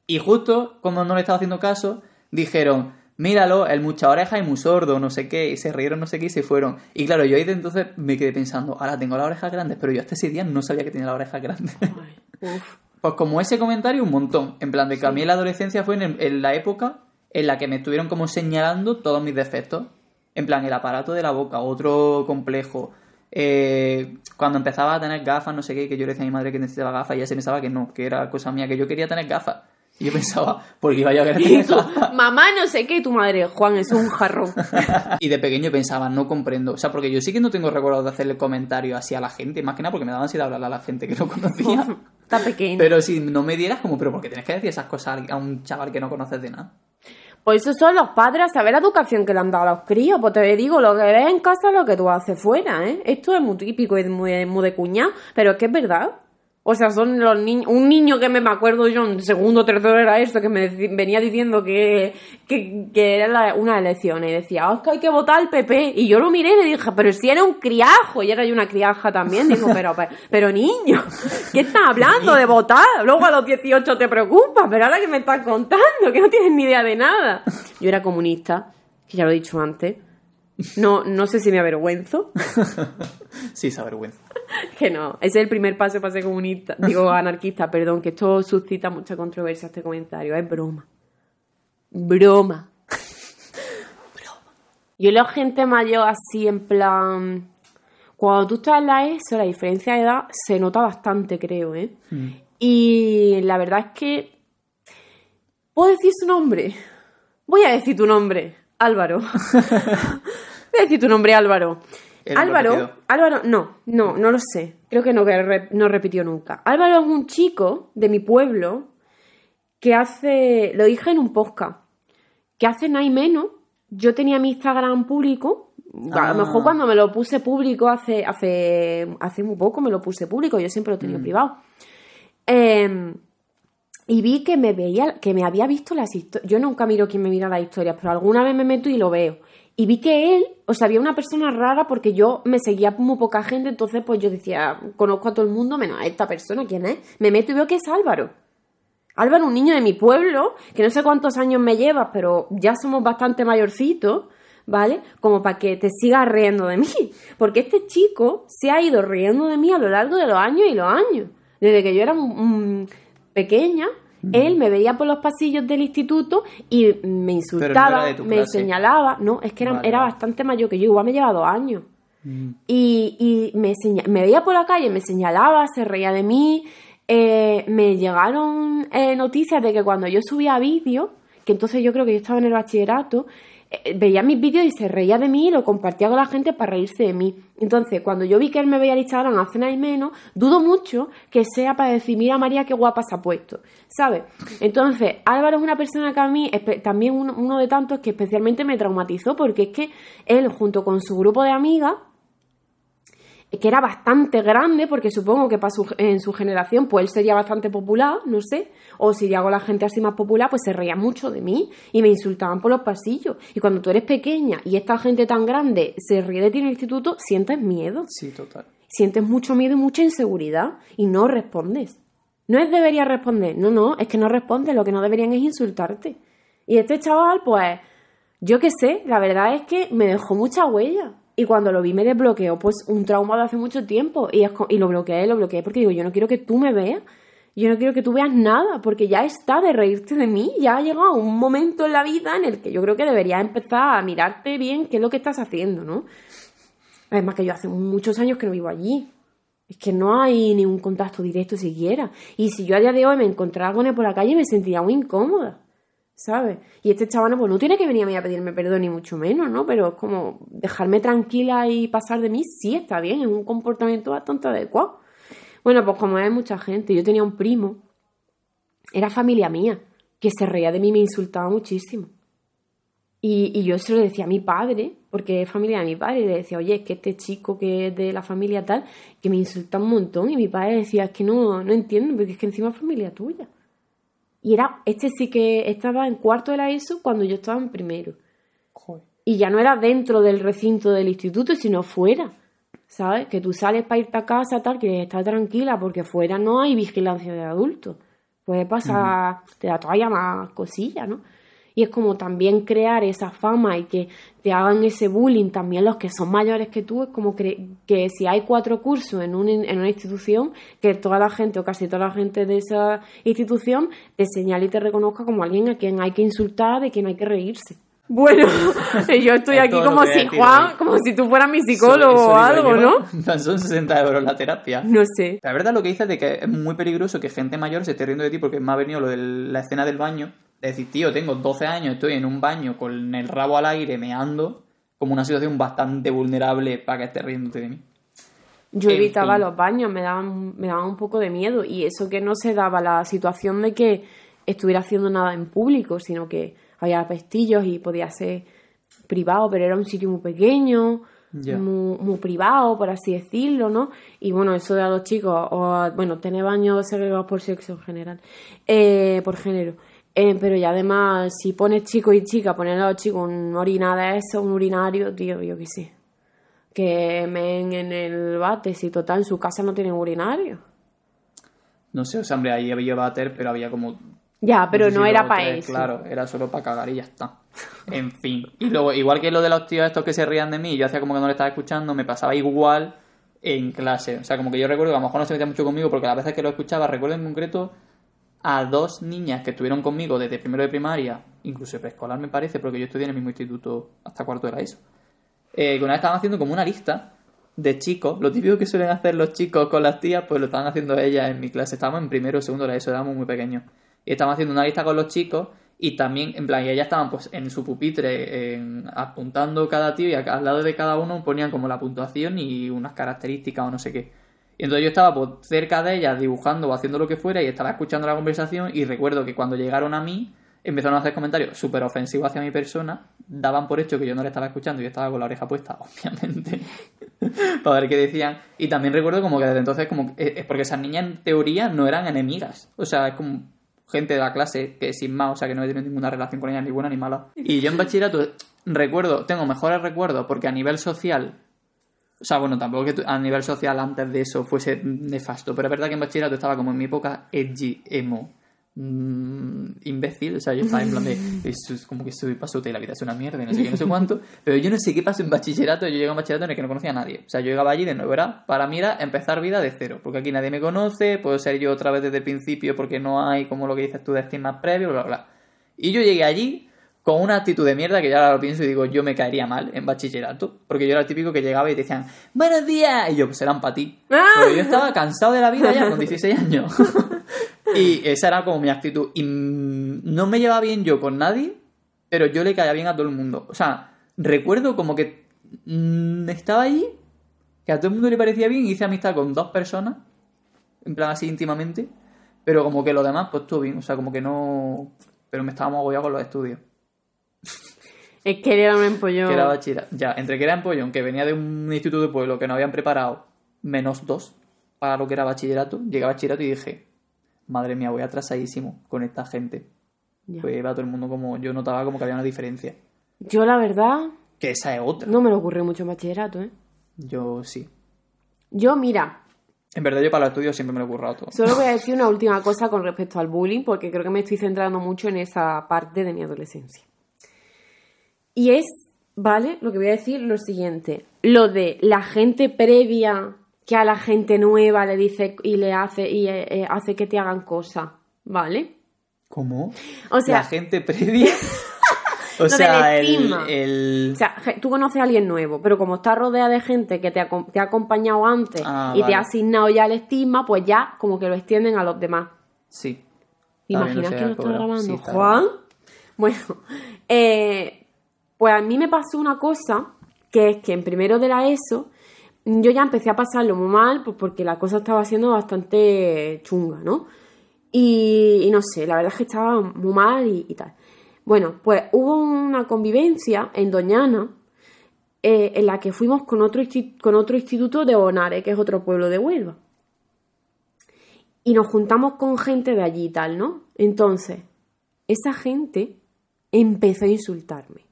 A: Y justo cuando no le estaba haciendo caso, dijeron, míralo, el mucha oreja y muy sordo, no sé qué, y se rieron no sé qué y se fueron. Y claro, yo ahí de entonces me quedé pensando, ahora tengo las orejas grandes, pero yo hasta ese día no sabía que tenía las orejas grandes.
B: Ay, uf.
A: Pues como ese comentario, un montón. En plan, de que a mí la adolescencia fue en, en la época en la que me estuvieron como señalando todos mis defectos. En plan, el aparato de la boca, otro complejo. Eh, cuando empezaba a tener gafas, no sé qué, que yo le decía a mi madre que necesitaba gafas y ella se pensaba que no, que era cosa mía, que yo quería tener gafas. Y yo pensaba, ¿por qué iba yo a querer tener
B: tú,
A: gafas?
B: mamá, no sé qué, y tu madre, Juan, es un jarrón.
A: Y de pequeño pensaba, no comprendo. O sea, porque yo sí que no tengo recuerdos de hacerle comentarios así a la gente, más que nada porque me daban ansiedad hablarle a la gente que no conocía.
B: Está pequeño.
A: Pero si no me dieras como, pero ¿por qué tienes que decir esas cosas a un chaval que no conoces de nada?
B: Por eso son los padres a saber la educación que le han dado a los críos. Pues te digo, lo que ves en casa es lo que tú haces fuera, ¿eh? Esto es muy típico y muy, muy de cuñado, pero es que es verdad. O sea, son los niños. Un niño que me, acuerdo yo en segundo o tercero era esto, que me venía diciendo que, que, que era una elección y decía, "Ah, es que hay que votar al PP. Y yo lo miré y le dije, pero si era un criajo, y era yo una criaja también. Digo, pero, pero, pero niño, ¿qué estás hablando de votar? Luego a los 18 te preocupas, pero ahora que me estás contando, que no tienes ni idea de nada. Yo era comunista, que ya lo he dicho antes. No, no sé si me avergüenzo.
A: Sí, esa vergüenza.
B: Que no, ese es el primer paso para ser comunista. Digo, anarquista, perdón, que esto suscita mucha controversia este comentario. Es broma. Broma. Broma. Yo leo gente mayor así en plan. Cuando tú estás en la ESO, la diferencia de edad se nota bastante, creo, ¿eh? Y la verdad es que. ¿Puedo decir su nombre? Voy a decir tu nombre, Álvaro. Voy a decir tu nombre, Álvaro. Álvaro. Álvaro, no, no, no lo sé. Creo que no, que no repitió nunca. Álvaro es un chico de mi pueblo que hace, lo dije en un podcast, que hace nada y menos. Yo tenía mi Instagram público, a
A: Ah.
B: lo mejor cuando me lo puse público hace, hace, hace muy poco me lo puse público, yo siempre lo tenido
A: Mm.
B: privado. Em, y vi que me veía, que me había visto las historias. Yo nunca miro quién me mira las historias, pero alguna vez me meto y lo veo. Y vi que él, o sea, había una persona rara porque yo me seguía muy poca gente, entonces pues yo decía, conozco a todo el mundo menos a esta persona, ¿quién es? Me meto y veo que es Álvaro. Álvaro, un niño de mi pueblo, que no sé cuántos años me llevas, pero ya somos bastante mayorcitos, ¿vale? Como para que te sigas riendo de mí. Porque este chico se ha ido riendo de mí a lo largo de los años y los años. Desde que yo era pequeña, él me veía por los pasillos del instituto y me insultaba, me señalaba. No, es que era,
A: Vale,
B: era bastante mayor que yo, igual me lleva dos años. Y, y me, veía por la calle, me señalaba, se reía de mí. eh, me llegaron eh, noticias de que cuando yo subía vídeos, que entonces yo creo que yo estaba en el bachillerato, veía mis vídeos y se reía de mí y lo compartía con la gente para reírse de mí. Entonces, cuando yo vi que él me veía en Instagram hace nada y menos, dudo mucho que sea para decir, mira María, qué guapa se ha puesto, ¿sabes? Entonces, Álvaro es una persona que a mí, también uno, uno de tantos que especialmente me traumatizó, porque es que él, junto con su grupo de amigas, que era bastante grande, porque supongo que para su- en su generación, pues él sería bastante popular, no sé, o si con la gente así más popular, pues se reía mucho de mí y me insultaban por los pasillos. Y cuando tú eres pequeña y esta gente tan grande se ríe de ti en el instituto, sientes miedo,
A: Sí, total.
B: sientes mucho miedo y mucha inseguridad y no respondes. No es debería responder, no, no, es que no respondes, lo que no deberían es insultarte. Y este chaval, pues, yo qué sé, la verdad es que me dejó mucha huella. Y cuando lo vi me desbloqueó, pues, un trauma de hace mucho tiempo. Y, es y lo bloqueé, lo bloqueé, porque digo, yo no quiero que tú me veas. Yo no quiero que tú veas nada, porque ya está de reírte de mí. Ya ha llegado un momento en la vida en el que yo creo que deberías empezar a mirarte bien qué es lo que estás haciendo, ¿no? Además que yo hace muchos años que no vivo allí. Es que no hay ningún contacto directo siquiera. Y si yo a día de hoy me encontrara con él por la calle me sentiría muy incómoda. ¿Sabes? Y este chaval pues no tiene que venir a mí a pedirme perdón ni mucho menos, ¿no? Pero es como dejarme tranquila y pasar de mí, sí está bien, es un comportamiento bastante adecuado. Bueno, pues como es mucha gente, yo tenía un primo, era familia mía, que se reía de mí y me insultaba muchísimo. Y, y yo se lo decía a mi padre, porque es familia de mi padre, y le decía, oye, es que este chico que es de la familia tal, que me insulta un montón, y mi padre decía, es que no, no entiendo, porque es que encima es familia tuya. Y era, este sí que estaba en cuarto de la ESO cuando yo estaba en primero.
A: Joder.
B: Y ya no era dentro del recinto del instituto, sino fuera. ¿Sabes? Que tú sales para irte a casa, tal, que estás tranquila, porque fuera no hay vigilancia de adultos. Puede pasar, te da todavía más cosillas, ¿no? Y es como también crear esa fama y que te hagan ese bullying también los que son mayores que tú. Es como cre- que si hay cuatro cursos en, un- en una institución, que toda la gente o casi toda la gente de esa institución te señale y te reconozca como alguien a quien hay que insultar, de quien hay que reírse. Bueno, yo estoy
A: Es
B: aquí como si Juan, como si tú fueras mi psicólogo o algo,
A: yo.
B: ¿no?
A: Son 60 euros la terapia.
B: No sé.
A: La verdad lo que dices de que es muy peligroso que gente mayor se esté riendo de ti porque me ha venido lo de la escena del baño. De decir, tío, tengo 12 años, estoy en un baño con el rabo al aire meando, como una situación bastante vulnerable para que estés riéndote de mí.
B: Yo
A: En
B: evitaba
A: fin.
B: los baños, me daban, me daban un poco de miedo. Y eso que no se daba la situación de que estuviera haciendo nada en público, sino que había pestillos y podía ser privado, pero era un sitio muy pequeño, muy, muy privado, por así decirlo, ¿no? Y bueno, eso de a los chicos, o bueno, tener baños segregados por sexo en general, eh, por género. Eh, pero ya además, si pones chico y chica, poner a los chicos un orina de eso, un urinario, tío, yo qué sé. Que men en el bate, si total en su casa no tienen urinario.
A: No sé, o sea, hombre, ahí había váter, pero había como...
B: Ya, pero
A: sé si
B: no era para eso.
A: Claro, era solo para cagar y ya está. En fin. Y luego, igual que lo de los tíos estos que se rían de mí, yo hacía como que no le estaba escuchando, me pasaba igual en clase. O sea, como que yo recuerdo que a lo mejor no se metía mucho conmigo porque las veces que lo escuchaba, recuerdo en concreto a dos niñas que estuvieron conmigo desde primero de primaria, incluso preescolar me parece, porque yo estudié en el mismo instituto hasta cuarto de la ESO. Eh, que una vez estaban haciendo como una lista de chicos, lo típico que suelen hacer los chicos con las tías, pues lo estaban haciendo ellas en mi clase. Estábamos en primero o segundo de la ESO, éramos muy pequeños. Y haciendo una lista con los chicos y también, en plan, y ellas estaban pues en su pupitre apuntando cada tío y al lado de cada uno ponían como la puntuación y unas características o no sé qué. Y entonces yo estaba pues, cerca de ellas dibujando o haciendo lo que fuera y estaba escuchando la conversación y recuerdo que cuando llegaron a mí empezaron a hacer comentarios súper ofensivos hacia mi persona, daban por hecho que yo no le estaba escuchando y yo estaba con la oreja puesta, obviamente, para ver qué decían. Y también recuerdo como que desde entonces, como es porque esas niñas en teoría no eran enemigas, o sea, es como gente de la clase que sin más, o sea, que no he tenido ninguna relación con ellas, ni buena ni mala. Y yo en bachillerato recuerdo, tengo mejores recuerdos porque a nivel social o sea, bueno, tampoco que a nivel social antes de eso fuese nefasto, pero es verdad que en bachillerato estaba como en mi época edgy, emo, mm, imbécil, o sea, yo estaba en plan de, eso es como que soy pasote y la vida es una mierda y no sé qué, no sé cuánto, pero yo no sé qué pasó en bachillerato, yo llegué a un bachillerato en el que no conocía a nadie, o sea, yo llegaba allí de nuevo, era, para mí era empezar vida de cero, porque aquí nadie me conoce, puedo ser yo otra vez desde el principio porque no hay como lo que dices tú de estigmas previos, bla, bla. Y yo llegué allí con una actitud de mierda que ya ahora lo pienso y digo, yo me caería mal en bachillerato. Porque yo era el típico que llegaba y te decían, buenos días. Y yo, pues eran para ti.
B: ¡Ah!
A: Porque yo estaba cansado de la vida ya con 16 años. y esa era como mi actitud. Y mm, no me llevaba bien yo con nadie, pero yo le caía bien a todo el mundo. O sea, recuerdo como que mm, estaba allí, que a todo el mundo le parecía bien, hice amistad con dos personas, en plan así íntimamente, pero como que lo demás, pues estuvo bien. O sea, como que no. Pero me estábamos agobiados con los estudios.
B: Es que era un empollón.
A: Que era bachillerato. Ya, entre que era empollón, que venía de un instituto de pueblo que no habían preparado menos dos para lo que era bachillerato, llegué a bachillerato y dije, madre mía, voy atrasadísimo con esta gente.
B: Ya.
A: Pues iba todo el mundo como, yo notaba como que había una diferencia.
B: Yo, la verdad,
A: Que esa es otra.
B: no me lo ocurrió mucho en bachillerato, ¿eh?
A: Yo sí.
B: Yo, mira,
A: En verdad yo para los estudios siempre me lo he currado todo.
B: solo voy a decir una última cosa con respecto al bullying, porque creo que me estoy centrando mucho en esa parte de mi adolescencia. Y es, ¿vale? Lo que voy a decir lo siguiente. Lo de la gente previa que a la gente nueva le dice y le hace y eh, eh, hace que te hagan cosas, ¿vale?
A: ¿Cómo?
B: O sea,
A: la gente previa. o sea, el, el-
B: O sea, tú conoces a alguien nuevo, pero como estás rodeada de gente que te ha, acom- te ha acompañado antes
A: Ah,
B: y te ha asignado ya el estigma, pues ya como que lo extienden a los demás.
A: Sí.
B: ¿Te
A: Está bien,
B: imaginas
A: no
B: que no está grabando?
A: Sí, está
B: Juan. Bueno, eh, pues a mí me pasó una cosa, que es que en primero de la ESO yo ya empecé a pasarlo muy mal, pues porque la cosa estaba siendo bastante chunga, ¿no? Y, no sé, la verdad es que estaba muy mal y, tal. Bueno, pues hubo una convivencia en Doñana eh, en la que fuimos con otro, con otro instituto de Bonares, que es otro pueblo de Huelva. Y nos juntamos con gente de allí y tal, ¿no? Entonces, esa gente empezó a insultarme.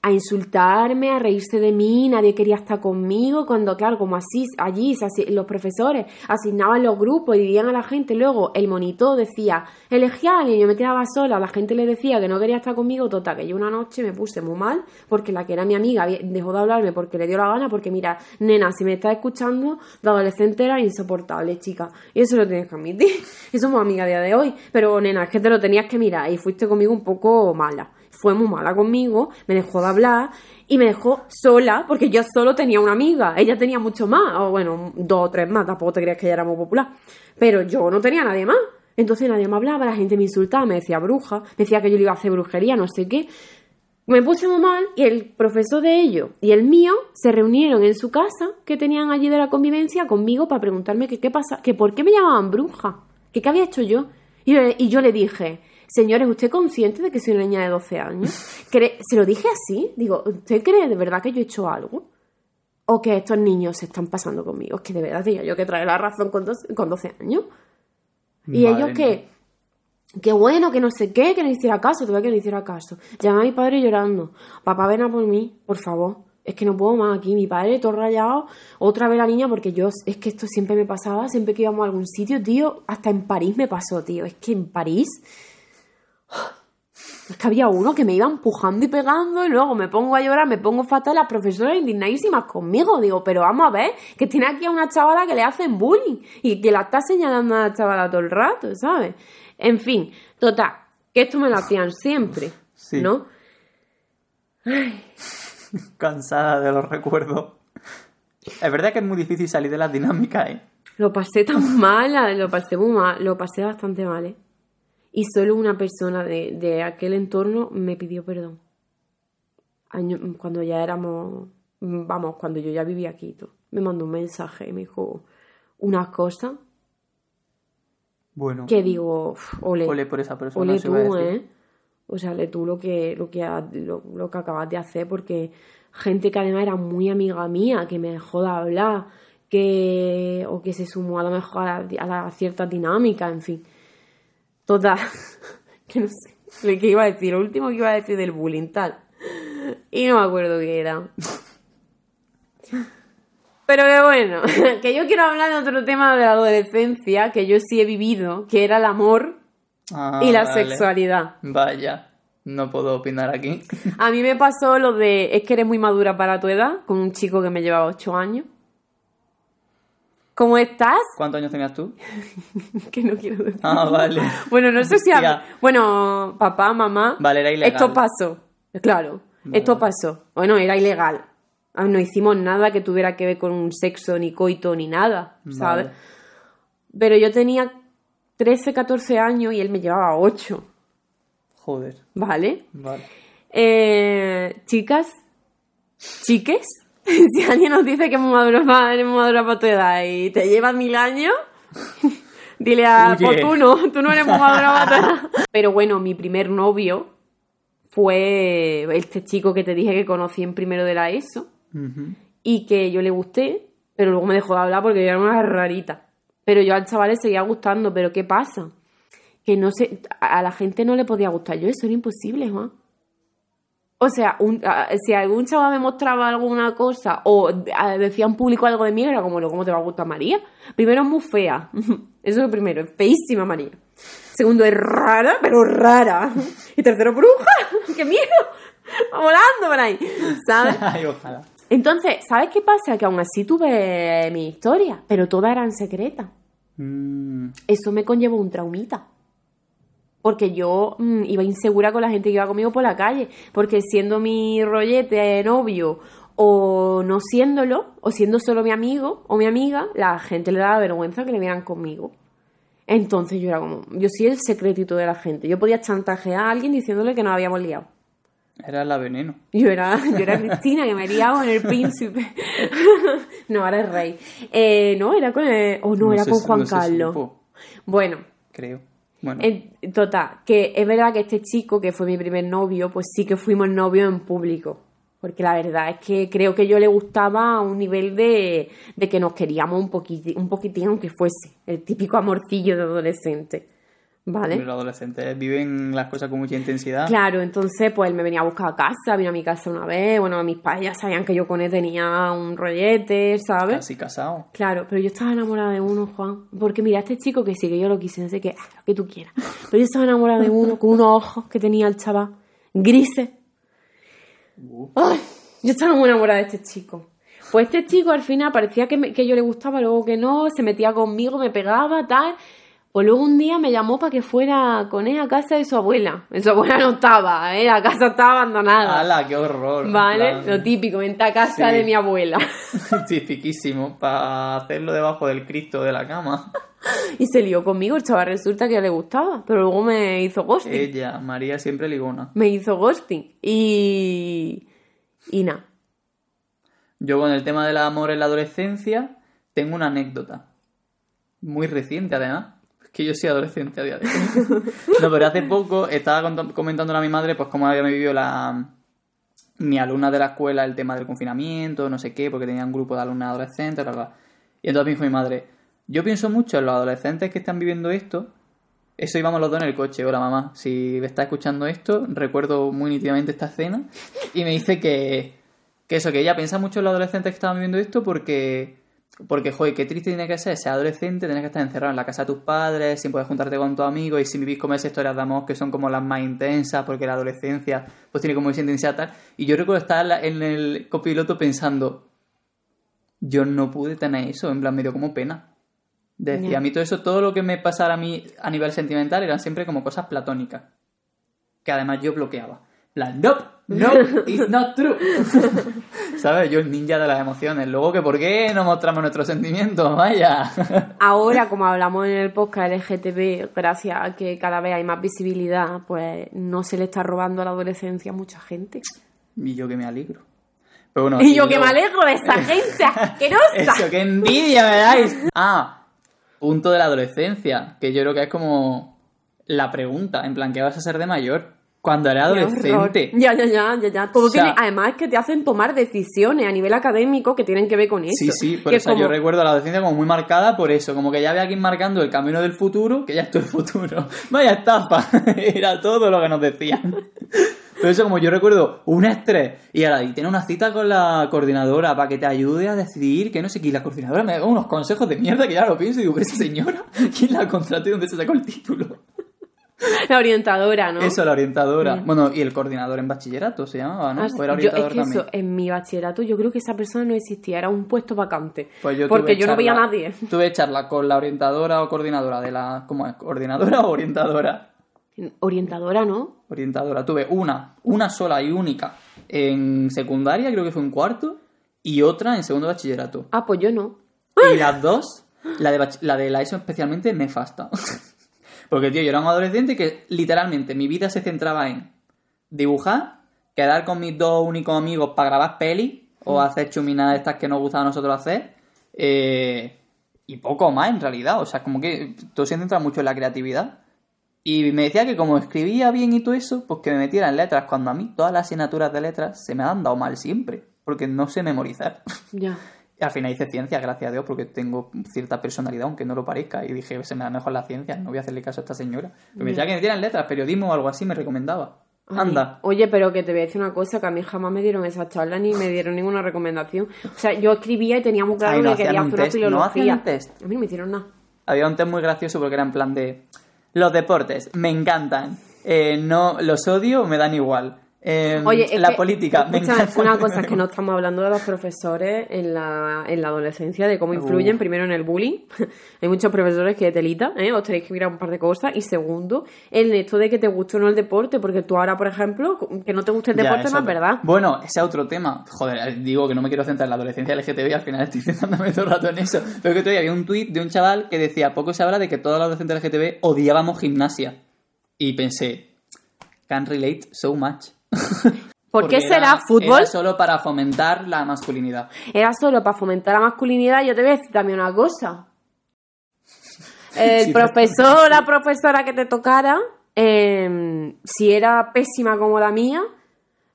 B: A insultarme, a reírse de mí, nadie quería estar conmigo, cuando, claro, como así, allí los profesores asignaban los grupos y dirían a la gente, luego el monitor decía, elegí a alguien, yo me quedaba sola, la gente le decía que no quería estar conmigo, total, que yo una noche me puse muy mal, porque la que era mi amiga dejó de hablarme porque le dio la gana, porque mira, nena, si me estás escuchando, de adolescente era insoportable, chica, y eso lo tienes que admitir, y somos amigas a día de hoy, pero nena, es que te lo tenías que mirar y fuiste conmigo un poco mala fue muy mala conmigo, me dejó de hablar y me dejó sola porque yo solo tenía una amiga, ella tenía mucho más, o bueno, dos o tres más, tampoco te creas que ella era muy popular, pero yo no tenía nadie más. Entonces nadie me hablaba, la gente me insultaba, me decía bruja, me decía que yo le iba a hacer brujería, no sé qué. Me puse muy mal y el profesor de ellos y el mío se reunieron en su casa que tenían allí de la convivencia conmigo para preguntarme qué pasa, que por qué me llamaban bruja, que qué había hecho yo- y yo le dije, señores, ¿usted es consciente de que soy una niña de 12 años? ¿Cree- Se lo dije así, digo, ¿usted cree de verdad que yo he hecho algo? ¿O que estos niños se están pasando conmigo? Es que de verdad tenía yo que traer la razón con, dos- con 12 años. Y
A: Madre
B: ellos que, que bueno, que no sé qué, que no hiciera caso, todavía que no hiciera caso. Llamé a mi padre llorando. Papá, ven a por mí, por favor. Es que no puedo más aquí. Mi padre todo rayado. Otra vez la niña, porque yo, es que esto siempre me pasaba, siempre que íbamos a algún sitio, tío. Hasta en París me pasó, tío. Es que en París. Es que había uno que me iba empujando y pegando y luego me pongo a llorar, me pongo fatal, las profesoras indignadísimas conmigo. Digo, pero vamos a ver, que tiene aquí a una chavala que le hacen bullying y que la está señalando a la chavala todo el rato, ¿sabes? En fin, total, que esto me lo hacían siempre,
A: Sí.
B: ¿no?
A: Cansada de los recuerdos. Es verdad que es muy difícil salir de las dinámicas, ¿eh?
B: Lo pasé tan mal, lo pasé muy mal, lo pasé bastante mal, ¿eh? Y solo una persona de, de aquel entorno me pidió perdón. Año- cuando ya éramos, vamos, cuando yo ya vivía aquí, todo. me mandó un mensaje y me dijo unas cosas
A: Bueno.
B: que digo, "Uf, ole,
A: Ole por esa persona.
B: ole tú. ¿eh? O sea, ole tú lo que, lo, que, lo que acabas de hacer, porque gente que además era muy amiga mía, que me dejó de hablar, que, o que se sumó a lo mejor a, la- a la cierta dinámica, en fin. Total, que no sé, lo que iba a decir, lo último que iba a decir del bullying, tal. Y no me acuerdo qué era. Pero que bueno, que yo quiero hablar de otro tema de la adolescencia que yo sí he vivido, que era el amor
A: Ah,
B: y la
A: vale.
B: sexualidad.
A: Vaya. No puedo opinar aquí.
B: A mí me pasó lo de, es que eres muy madura para tu edad, con un chico que me llevaba 8 años. ¿Cómo estás?
A: ¿Cuántos años tenías tú?
B: que no quiero decir.
A: Ah, vale.
B: Bueno, no sé si... Bueno, papá, mamá...
A: Vale, era ilegal.
B: Esto pasó. Claro, esto pasó. Bueno, era ilegal. Ah, No hicimos nada que tuviera que ver con un sexo, ni coito, ni nada, ¿sabes?
A: Vale.
B: Pero yo tenía 13, 14 años y él me llevaba 8,
A: Joder.
B: ¿vale?
A: Vale.
B: Eh, chicas, chiques, si alguien nos dice que hemos madurado para, eres madura para tu edad y te lleva mil años, dile a... Pues tú no, tú no eres muy madura para tu edad. Pero bueno, mi primer novio fue este chico que te dije que conocí en primero de la ESO y que yo le gusté, pero luego me dejó de hablar porque yo era una rarita. Pero yo al chaval le seguía gustando, pero ¿qué pasa? Que no sé, a a la gente no le podía gustar yo, eso era imposible, Juan. O sea, un- si algún chaval me mostraba alguna cosa o decía en público algo de mí, era como, ¿cómo te va a gustar María? Primero es muy fea, eso es lo primero, es feísima María. Segundo, es rara, pero rara. Y tercero, bruja, ¡qué miedo! Va volando por ahí, ¿sabes?
A: Ay, ojalá.
B: Entonces, ¿sabes qué pasa? Que aún así tuve mi historia, pero todas eran secretas.
A: Mm,
B: Eso me conllevó un traumita. Porque yo mm, iba insegura con la gente que iba conmigo por la calle. Porque siendo mi rollete novio o no siéndolo, o siendo solo mi amigo o mi amiga, la gente le daba vergüenza que le vieran conmigo. Entonces yo era como, yo soy el secretito de la gente. Yo podía chantajear a alguien diciéndole que nos habíamos liado.
A: era la veneno.
B: Yo era, yo era Cristina, que me liado con el príncipe. no, ahora es rey. Eh, no, era con el... O no,
A: No
B: era con Juan
A: no
B: Carlos. Bueno,
A: creo. Bueno,
B: en- total, que es verdad que este chico, que fue mi primer novio, pues sí que fuimos novios en público. Porque la verdad es que creo que yo le gustaba a un nivel de, de que nos queríamos un poquitín, un poquitín, aunque fuese. El típico amorcillo de adolescente. ¿Vale?
A: los adolescentes viven las cosas con mucha intensidad.
B: Claro, entonces pues él me venía a buscar a casa, vino a mi casa una vez, bueno, mis padres ya sabían que yo con él tenía un rollete, ¿sabes?
A: Casi casado.
B: Claro, pero yo estaba enamorada de uno, Juan, porque mira, este chico que sí, que yo lo quise, no sé qué, lo que tú quieras, pero yo estaba enamorada de uno con unos ojos que tenía el chaval, grises. Ay, yo estaba muy enamorada de este chico. Pues este chico al final parecía que, me- que yo le gustaba, luego que no, se metía conmigo, me pegaba, tal. Pues luego un día me llamó para que fuera con él a casa de su abuela. Su abuela no estaba, ¿eh? la casa estaba abandonada.
A: ¡Hala, qué horror!
B: ¿Vale?
A: En
B: Lo típico, vente a casa
A: Sí.
B: de mi abuela.
A: Tipiquísimo, para hacerlo debajo del Cristo de la cama.
B: Y se lió conmigo, el chaval resulta que le gustaba, pero luego me hizo ghosting.
A: Ella, María, siempre ligona.
B: Me hizo ghosting. Y. Y nada.
A: Yo con el tema del amor en la adolescencia tengo una anécdota. Muy reciente, además. Que yo soy adolescente a día de hoy. no, pero hace poco estaba comentándole a mi madre pues cómo había vivido la... Mi alumna de la escuela el tema del confinamiento, no sé qué, porque tenía un grupo de alumnas adolescentes, bla, bla. Y entonces me dijo mi madre, yo pienso mucho en los adolescentes que están viviendo esto. Eso íbamos los dos en el coche. Hola mamá, si me está escuchando esto, recuerdo muy nítidamente esta escena. Y me dice que, que eso, que ella piensa mucho en los adolescentes que estaban viviendo esto porque, porque, joder, qué triste tiene que ser ser adolescente, tener que estar encerrado en la casa de tus padres, sin poder juntarte con tus amigos y sin vivir como esas historias de amor que son como las más intensas, porque la adolescencia pues tiene como esa intensidad tal. Y yo recuerdo estar en el copiloto pensando, yo no pude tener eso, en plan, me dio como pena. Decía, a mí todo eso, todo lo que me pasara a mí a nivel sentimental eran siempre como cosas platónicas. Que además yo bloqueaba. La nope, no, it's not true. ¿Sabes? Yo el ninja de las emociones. Luego que por qué no mostramos nuestros sentimientos, vaya.
B: Ahora, como hablamos en el podcast LGTB, gracias a que cada vez hay más visibilidad, pues no se le está robando a la adolescencia a mucha gente.
A: y yo que me alegro. Pero bueno,
B: Y yo que
A: luego-
B: me alegro de esa gente asquerosa.
A: Eso, qué envidia me dais. Ah, punto de la adolescencia, que yo creo que es como la pregunta, en plan, ¿qué vas a ser de mayor? Cuando
B: horror.
A: adolescente.
B: Ya, ya, ya, ya, ya. Todo
A: O sea-
B: tiene- además es que te hacen tomar decisiones a nivel académico que tienen que ver con eso.
A: Sí, sí, por eso
B: como-
A: yo recuerdo a la adolescencia como muy marcada por eso, como que ya había alguien marcando el camino del futuro, que ya es tu futuro. Vaya estafa, era todo lo que nos decían. Pero eso como yo recuerdo un estrés y ahora y tiene una cita con la coordinadora para que te ayude a decidir que no sé qué, y la coordinadora me da unos consejos de mierda que ya lo pienso y digo, ¿pero esa señora? ¿Quién la contrató y dónde se sacó el título?
B: La orientadora, ¿no?
A: Eso, la orientadora.
B: Mm.
A: Bueno, y el coordinador en bachillerato se llamaba, ¿no?
B: Ah,
A: ¿O era
B: yo-
A: orientador
B: es que
A: también?
B: eso, en mi bachillerato, yo creo que esa persona no existía, era un puesto vacante.
A: Pues yo
B: porque yo no veía a nadie.
A: Tuve charla con la orientadora o coordinadora de la... ¿Cómo es? ¿Coordinadora o orientadora?
B: Orientadora, ¿no?
A: Orientadora. Tuve una, una sola y única en secundaria, creo que fue en cuarto, y otra en segundo bachillerato.
B: Ah, pues yo no.
A: Y las dos, la de, la de la ESO especialmente, nefasta. Porque, tío, yo era un adolescente que literalmente mi vida se centraba en dibujar, quedar con mis dos únicos amigos para grabar pelis o hacer chuminadas estas que nos gustaba a nosotros hacer. eh, y poco más, en realidad. O sea, como que todo se centra mucho en la creatividad. Y me decía que como escribía bien y todo eso, pues que me metiera en letras, cuando a mí todas las asignaturas de letras se me han dado mal siempre, porque no sé memorizar.
B: Ya.
A: Y al final hice ciencia, gracias a Dios, porque tengo cierta personalidad, aunque no lo parezca. Y dije, se me da mejor la ciencia, no voy a hacerle caso a esta señora. Pero me decía que me dieran letras, periodismo o algo así, me recomendaba.
B: Ay,
A: Anda.
B: Oye, pero que te voy a decir una cosa, que a mí jamás me dieron esa charla ni me dieron ninguna recomendación. O sea, yo escribía y tenía muy claro
A: Ay, no
B: que quería
A: un
B: hacer una
A: test, ¿no
B: filología.
A: un test?
B: A mí no me hicieron nada.
A: Había un test muy gracioso porque era en plan de... Los deportes, me encantan. Eh, no, los odio, me dan igual. Eh,
B: Oye,
A: la
B: que,
A: política, me encanta.
B: Una cosa es que no estamos hablando de los profesores en la, en la adolescencia, de cómo influyen, primero en el bullying. Hay muchos profesores que telita, ¿eh? os tenéis que mirar un par de cosas. Y segundo, en esto de que te guste o no el deporte, porque tú ahora, por ejemplo, que no te guste el
A: Ya,
B: deporte no es verdad.
A: Bueno, ese es otro tema. Joder, digo que no me quiero centrar en la adolescencia LGTB, al final estoy centrándome todo el rato en eso. Pero que todavía había un tuit de un chaval que decía, poco se habla de que todos los adolescentes LGTB odiábamos gimnasia. Y pensé, can relate so much.
B: ¿Por
A: Porque
B: qué será
A: era-
B: fútbol?
A: Era solo para fomentar la masculinidad.
B: Era solo para fomentar la masculinidad. Yo te voy a decir también una cosa. El
A: Sí,
B: profesor o la profesora que te tocara, eh, si era pésima como la mía,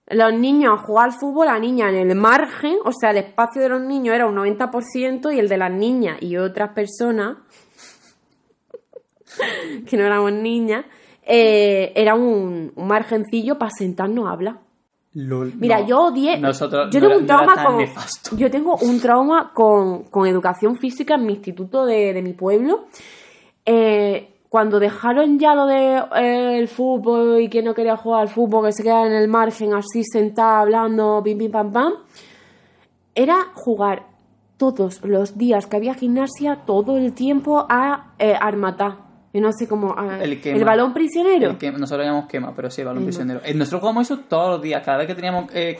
B: los niños a jugar al fútbol, la niña en el margen, o sea, el espacio de los niños era un 90% y el de las niñas y otras personas, que no éramos niñas, eh, era un, un margencillo para sentarnos a hablar.
A: Lol,
B: Mira,
A: no.
B: yo odié.
A: Nosotros
B: yo
A: no
B: tengo un trauma con. Yo tengo un trauma con, con educación física en mi instituto de, de mi pueblo. Eh, cuando dejaron ya lo de eh, el fútbol y que no quería jugar al fútbol, que se quedaba en el margen así sentada hablando, pim pim pam pam, era jugar todos los días que había gimnasia, todo el tiempo a eh, armatá. Yo no sé cómo.
A: El quema.
B: balón prisionero.
A: El que- nosotros llamamos quema, pero sí, el balón
B: Quema.
A: prisionero. Eh, Nosotros jugamos eso todos los días. Cada vez que teníamos eh,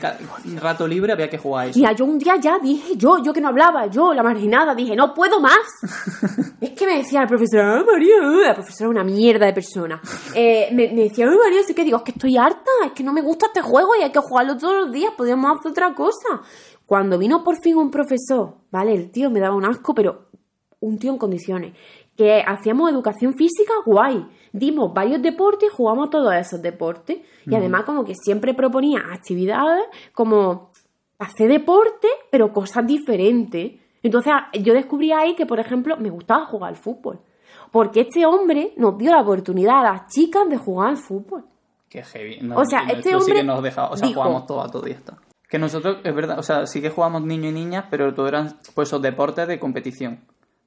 A: rato libre había que jugar eso.
B: Mira, yo un día ya dije, yo, yo que no hablaba, yo, la marginada, dije, no puedo más. es que me decía la profesora, "Ah, María, eh", la profesora es una mierda de persona. Eh, me, me decía, "Ay, María, sí que digo, es que estoy harta, es que no me gusta este juego y hay que jugarlo todos los días, podríamos hacer otra cosa. Cuando vino por fin un profesor, ¿vale? El tío me daba un asco, pero un tío en condiciones. Que hacíamos educación física, guay. Dimos varios deportes, jugamos todos esos deportes. Y además, como que siempre proponía actividades como hacer deporte, pero cosas diferentes. Entonces, yo descubrí ahí que, por ejemplo, me gustaba jugar al fútbol. Porque este hombre nos dio la oportunidad a las chicas de jugar al fútbol.
A: Qué heavy. No,
B: O sea, este
A: nuestro sí
B: hombre
A: que nos dejaba, o sea,
B: dijo-
A: jugamos todo a todo y está. Que nosotros, es verdad, o sea, sí que jugamos niños y niñas, pero todo eran pues esos deportes de competición.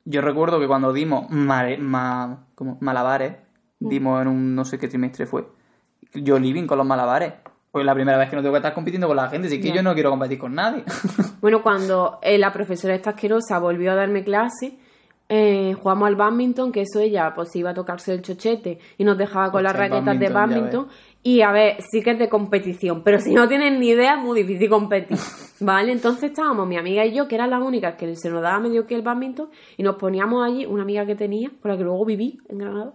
A: Yo recuerdo que cuando dimos mare- ma- como malabares,
B: Mm.
A: dimos en un no sé qué trimestre fue, yo living con los malabares. Pues la primera vez que no tengo que estar compitiendo con la gente, así que yo no quiero competir con nadie.
B: Bueno, cuando eh, la profesora esta asquerosa volvió a darme clase, eh, jugamos al badminton, que eso ella pues iba a tocarse el chochete y nos dejaba con las
A: Hostia, el
B: raquetas de badminton. Y a ver, sí que es de competición, pero si no tienen ni idea es muy difícil competir. ¿Vale? Entonces estábamos mi amiga y yo, que eran las únicas que se nos daba medio que el badminton, y nos poníamos allí, una amiga que tenía, con la que luego viví en Granada,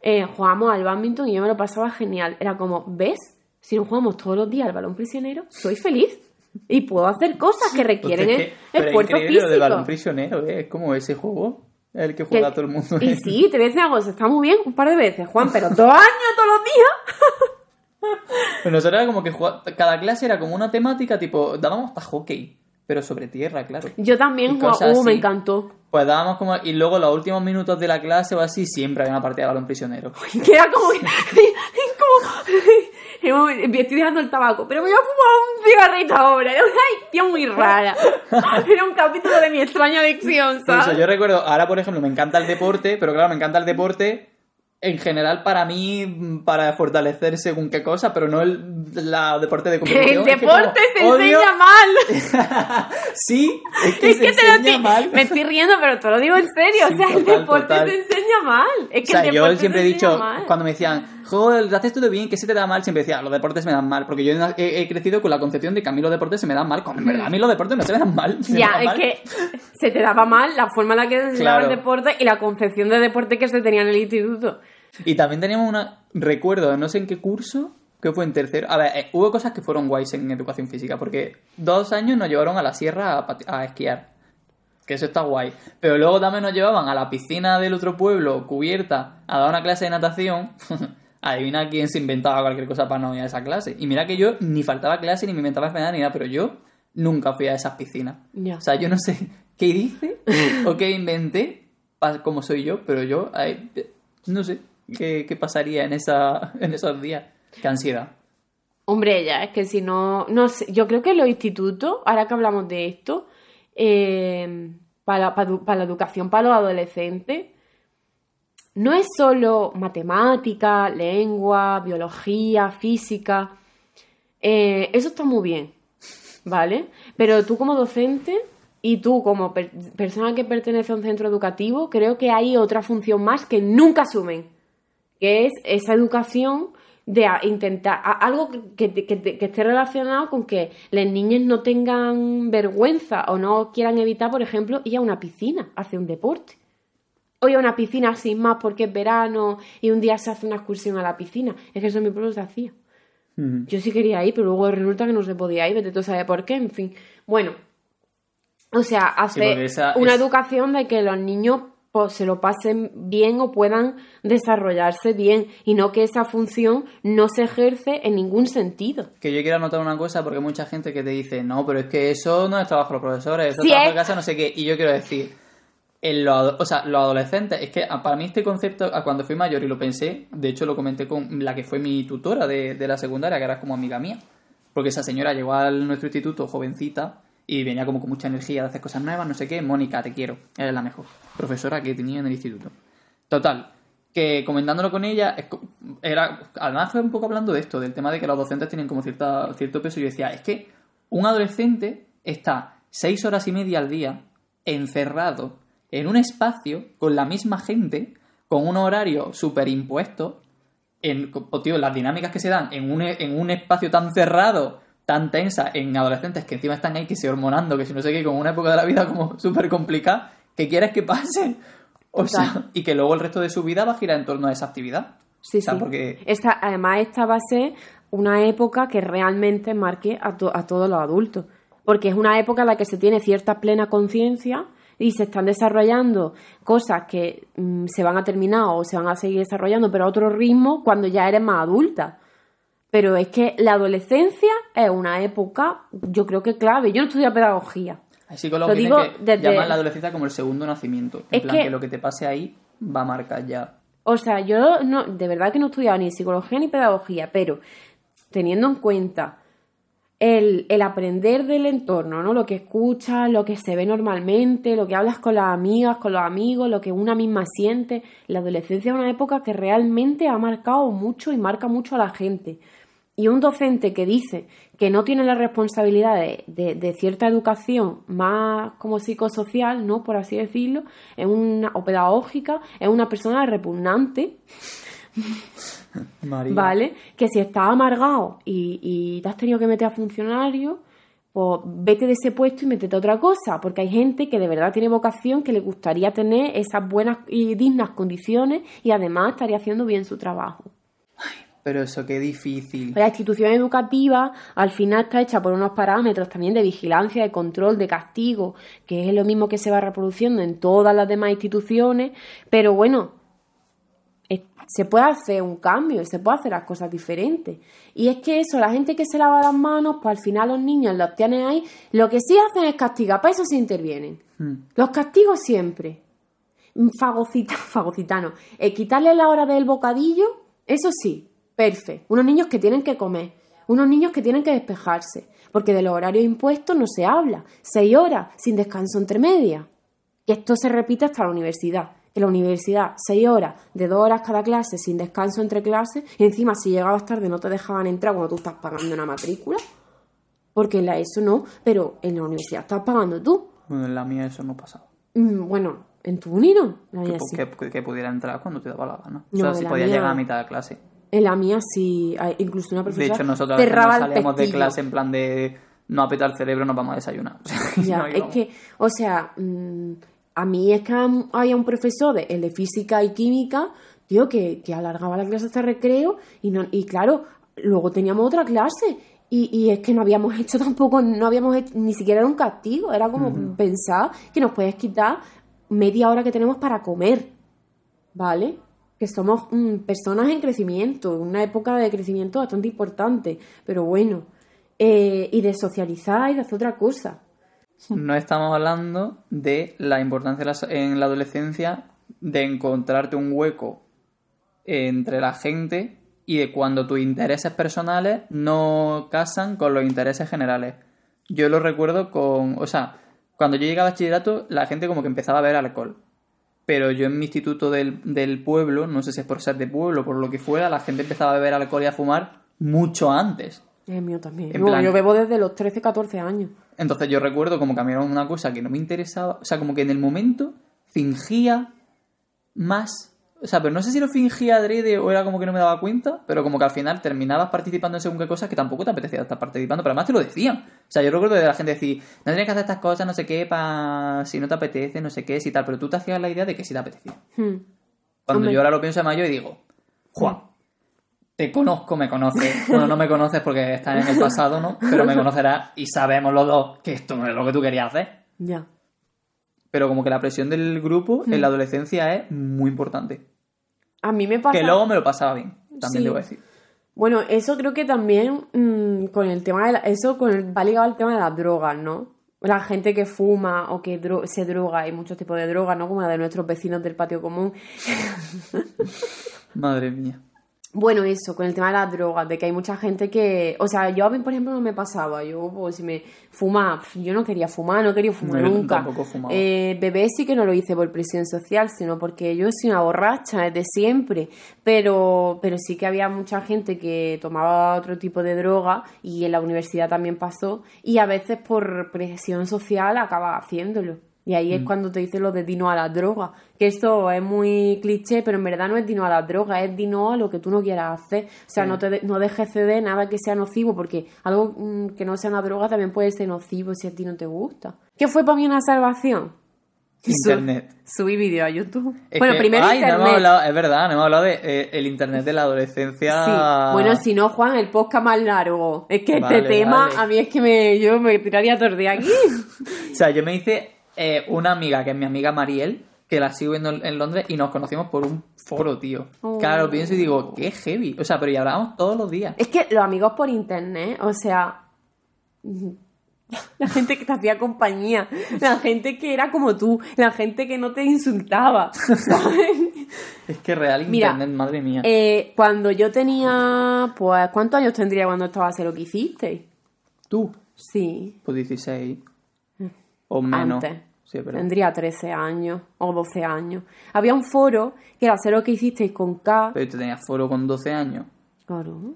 B: eh, jugábamos al badminton y yo me lo pasaba genial. Era como, ¿ves? Si no jugamos todos los días al balón prisionero, soy feliz. Y puedo hacer cosas que requieren
A: Pues es que- es
B: esfuerzo físico.
A: Lo de balón prisionero, ¿eh? es como ese juego, el que juega
B: Que-
A: todo el mundo.
B: Y
A: ¿eh?
B: sí, te voy a decir cosa, está muy bien un par de veces, Juan, pero dos años todos los días.
A: Pero nosotros era como que jugaba- cada clase era como una temática, tipo, dábamos hasta hockey, pero sobre tierra, claro.
B: Yo también jugaba, uh, me encantó.
A: Pues dábamos como. Y luego los últimos minutos de la clase o así, siempre había una partida de balón prisionero.
B: Que era como que. como estoy dejando el tabaco, pero me voy a fumar un cigarrito ahora. Era una adicción muy rara. Era un capítulo de mi extraña adicción,
A: Por eso
B: ¿sabes?
A: yo recuerdo, ahora por ejemplo, me encanta el deporte, pero claro, me encanta el deporte en general para mí, para fortalecer según qué cosa, pero no el la deporte de
B: El
A: competición. Es que
B: deporte se
A: como odio-
B: enseña mal.
A: sí, es que
B: Es
A: se
B: que te lo
A: enseña mal.
B: Me estoy riendo, pero te lo digo en serio.
A: Sí,
B: o sea, el
A: total,
B: deporte
A: total.
B: se enseña mal. Es
A: O
B: que
A: sea,
B: el
A: yo
B: deporte
A: siempre he
B: se enseña
A: dicho,
B: mal.
A: cuando me decían, joder, haces todo bien, que se te da mal, siempre decía, los deportes me dan mal, porque yo he, he crecido con la concepción de que a mí los deportes se me dan mal, cuando en verdad a mí los deportes no se me dan mal. se me
B: Ya,
A: dan
B: es
A: mal.
B: que se te daba mal la forma en la que se enseñaba
A: Claro.
B: el deporte y la concepción de deporte que se tenía en el instituto.
A: Y también teníamos una, recuerdo, no sé en qué curso, que fue en tercero. A ver, eh, hubo cosas que fueron guays en educación física, porque dos años nos llevaron a la sierra a esquiar. Que eso está guay. Pero luego también nos llevaban a la piscina del otro pueblo, cubierta, a dar una clase de natación. Adivina quién se inventaba cualquier cosa para no ir a esa clase. Y mira que yo ni faltaba clase, ni me inventaba enfermedad, ni nada, pero yo nunca fui a esas piscinas. O sea, yo no sé qué hice o qué inventé, como soy yo, pero yo ay, no sé qué, qué pasaría en, esa, en esos días. Qué ansiedad.
B: Hombre, ya, es que si no, no sé, yo creo que los institutos, ahora que hablamos de esto, eh, para, para, edu- para la educación para los adolescentes, no es solo matemática, lengua, biología, física, eh, eso está muy bien, ¿vale? Pero tú como docente y tú como per- persona que pertenece a un centro educativo, creo que hay otra función más que nunca asumen, que es esa educación de intentar algo que, que- esté relacionado con que las niñas no tengan vergüenza o no quieran evitar, por ejemplo, ir a una piscina, hacer un deporte. Ir a una piscina sin más porque es verano y un día se hace una excursión a la piscina. Es que eso en mi pueblo se hacía. Yo sí quería ir, pero luego resulta que no se podía ir, vete tú a saber por qué, en fin. Bueno, o sea, hacer una
A: es-
B: educación de que los niños pues, se lo pasen bien o puedan desarrollarse bien y no que esa función no se ejerce en ningún sentido.
A: Que yo quiero anotar una cosa porque hay mucha gente que te dice, no, pero es que eso no es trabajo de los profesores, eso
B: Sí,
A: es trabajo de casa, no sé qué. Y yo quiero decir, en los, o sea, los adolescentes, es que a- para mí este concepto, cuando fui mayor y lo pensé, de hecho lo comenté con la que fue mi tutora de, de la secundaria, que era como amiga mía, porque esa señora llegó a nuestro instituto jovencita y venía como con mucha energía de hacer cosas nuevas, no sé qué, Mónica, te quiero, eres la mejor profesora que tenía en el instituto. Total, que comentándolo con ella, era, además fue un poco hablando de esto, del tema de que los docentes tienen como cierta, cierto peso, y yo decía, es que un adolescente está seis horas y media al día encerrado en un espacio con la misma gente, con un horario superimpuesto, en, o, tío, las dinámicas que se dan en un, en un espacio tan cerrado, tan tensa, en adolescentes que encima están ahí, que se hormonando, que si no sé qué, con una época de la vida como súper complicada, ¿qué quieres que pase? O sea, y que luego el resto de su vida va a girar en torno a esa actividad.
B: Sí,
A: O sea,
B: sí.
A: porque-
B: Esta, además, esta va a ser una época que realmente marque a, to- a todos los adultos. Porque es una época en la que se tiene cierta plena conciencia y se están desarrollando cosas que mm, se van a terminar o se van a seguir desarrollando, pero a otro ritmo cuando ya eres más adulta. Pero es que la adolescencia es una época, yo creo que clave. Yo no estudio pedagogía.
A: Hay psicólogos
B: Lo
A: que
B: digo
A: que
B: desde-
A: llaman la adolescencia como el segundo nacimiento. En
B: Es
A: plan, que...
B: que-
A: lo que te pase ahí va a marcar ya.
B: O sea, yo no, de verdad que no he estudiado ni psicología ni pedagogía, pero teniendo en cuenta el, el aprender del entorno, ¿no? Lo que escuchas, lo que se ve normalmente, lo que hablas con las amigas, con los amigos, lo que una misma siente. La adolescencia es una época que realmente ha marcado mucho y marca mucho a la gente. Y un docente que dice que no tiene la responsabilidad de, de- de cierta educación más como psicosocial, ¿no? Por así decirlo, es una, o pedagógica, es una persona repugnante,
A: María.
B: ¿vale? Que si estás amargado y, y te has tenido que meter a funcionario, pues vete de ese puesto y métete a otra cosa, porque hay gente que de verdad tiene vocación, que le gustaría tener esas buenas y dignas condiciones y además estaría haciendo bien su trabajo.
A: Pero eso, qué difícil.
B: La institución educativa al final está hecha por unos parámetros también de vigilancia, de control, de castigo, que es lo mismo que se va reproduciendo en todas las demás instituciones, pero bueno, se puede hacer un cambio, se puede hacer las cosas diferentes. Y es que eso, la gente que se lava las manos, pues al final los niños los tienen ahí, lo que sí hacen es castigar, para eso sí intervienen.
A: Hmm.
B: Los castigos siempre. Fagocita, fagocitano. Eh, quitarle la hora del bocadillo, eso sí, perfecto. Unos niños que tienen que comer, unos niños que tienen que despejarse, porque de los horarios impuestos no se habla. Seis horas sin descanso entre medias. Y esto se repite hasta la universidad, En la universidad, seis horas, de dos horas cada clase, sin descanso entre clases, y encima si llegabas tarde no te dejaban entrar cuando tú estás pagando una matrícula. Porque en la ESO no, pero en la universidad estás pagando tú.
A: Bueno, en la mía eso no pasaba.
B: Mm, bueno, en tu uni no. La
A: Que,
B: mía sí.
A: que- que pudiera entrar cuando te daba la gana. O
B: No,
A: sea,
B: en
A: si
B: mía-
A: llegar a mitad de clase.
B: En la mía sí, incluso una
A: De
B: profesora
A: hecho, nosotros
B: cerraba
A: nos salíamos de clase en plan de no apretar el cerebro, nos vamos a desayunar. O sea, que
B: Ya,
A: no
B: es que, o sea, mm, a mí es que había un profesor, de, el de física y química, tío, que, que alargaba la clase hasta recreo y, no, y claro, luego teníamos otra clase y, y es que no habíamos hecho tampoco, no habíamos hecho, ni siquiera era un castigo, era como pensar que nos puedes quitar media hora que tenemos para comer, ¿vale? Que somos mm, personas en crecimiento, una época de crecimiento bastante importante, pero bueno, eh, y de socializar y de hacer otra cosa.
A: No estamos hablando de la importancia en la adolescencia de encontrarte un hueco entre la gente y de cuando tus intereses personales no casan con los intereses generales. Yo lo recuerdo con, o sea, cuando yo llegué a bachillerato, la gente como que empezaba a ver alcohol. Pero yo en mi instituto del, del pueblo, no sé si es por ser de pueblo o por lo que fuera, la gente empezaba a beber alcohol y a fumar mucho antes.
B: El mío también. No,
A: plan-
B: yo bebo desde los 13, 14 años.
A: Entonces yo recuerdo como que a mí era una cosa que no me interesaba. O sea, como que en el momento fingía más. O sea, pero no sé si lo fingía adrede o era como que no me daba cuenta, pero como que al final terminabas participando en según qué cosas que tampoco te apetecía estar participando, pero además te lo decían. O sea, yo recuerdo de la gente decir, no tienes que hacer estas cosas, no sé qué, para si no te apetece, no sé qué, si tal, pero tú te hacías la idea de que sí te apetecía.
B: Hmm.
A: Cuando
B: Hombre.
A: yo ahora lo pienso de mayo y digo, Juan, te conozco, me conoces. Bueno, no me conoces porque estás en el pasado, ¿no? Pero me conocerás y sabemos los dos que esto no es lo que tú querías hacer.
B: Ya.
A: Pero como que la presión del grupo
B: Hmm.
A: en la adolescencia es muy importante.
B: A mí me pasa.
A: Que luego me lo pasaba bien, también
B: Sí.
A: debo decir.
B: Bueno, eso creo que también mm, con el tema de la- eso con el, va ligado al tema de las drogas, ¿no? La gente que fuma o que dro- se droga, hay muchos tipos de drogas, ¿no? Como la de nuestros vecinos del patio común.
A: Madre mía.
B: Bueno, eso, con el tema de las drogas, de que hay mucha gente que. O sea, yo a mí, por ejemplo, no me pasaba. Yo, pues, si me fuma, pf, yo no quería fumar, no quería fumar
A: No,
B: nunca.
A: tampoco fumaba.
B: Eh, bebé sí que no lo hice por presión social, sino porque yo soy una borracha desde siempre. Pero, pero sí que había mucha gente que tomaba otro tipo de droga y en la universidad también pasó. Y a veces por presión social acaba haciéndolo. Y ahí
A: Mm.
B: es cuando te dicen lo de dino a la droga. Que esto es muy cliché, pero en verdad no es dino a la droga, es dino a lo que tú no quieras hacer. O sea,
A: Sí.
B: no, te de- no dejes ceder nada que sea nocivo, porque algo mm, que no sea una droga también puede ser nocivo si a ti no te gusta. ¿Qué fue para mí una salvación?
A: Internet.
B: subí vídeo a YouTube.
A: Es
B: bueno,
A: que-
B: primero
A: ay, no
B: internet.
A: hemos hablado, es verdad, no hemos hablado de eh, el internet de la adolescencia.
B: Sí. Bueno, si no, Juan, el podcast más largo. Es que
A: Vale,
B: este tema,
A: vale.
B: a mí es que me, yo me tiraría todo día aquí.
A: O sea, yo me hice eh, una amiga, que es mi amiga Mariel, que la sigo viendo en Londres y nos conocimos por un foro, tío.
B: Oh.
A: Claro, lo pienso y digo, qué heavy. O sea, pero ya hablábamos todos los días.
B: Es que los amigos por internet, o sea. La gente que te hacía compañía, la gente que era como tú, la gente que no te insultaba, ¿sabes?
A: Es que real
B: Mira,
A: internet, madre mía.
B: Eh, cuando yo tenía, pues, ¿cuántos años tendría cuando estaba a lo que hicisteis?
A: Tú,
B: Sí,
A: pues 16. O menos.
B: antes.
A: Sí.
B: Tendría 13 años o 12 años. Había un foro que era hacer lo que hicisteis con K.
A: Pero tú tenías foro con 12 años.
B: Claro.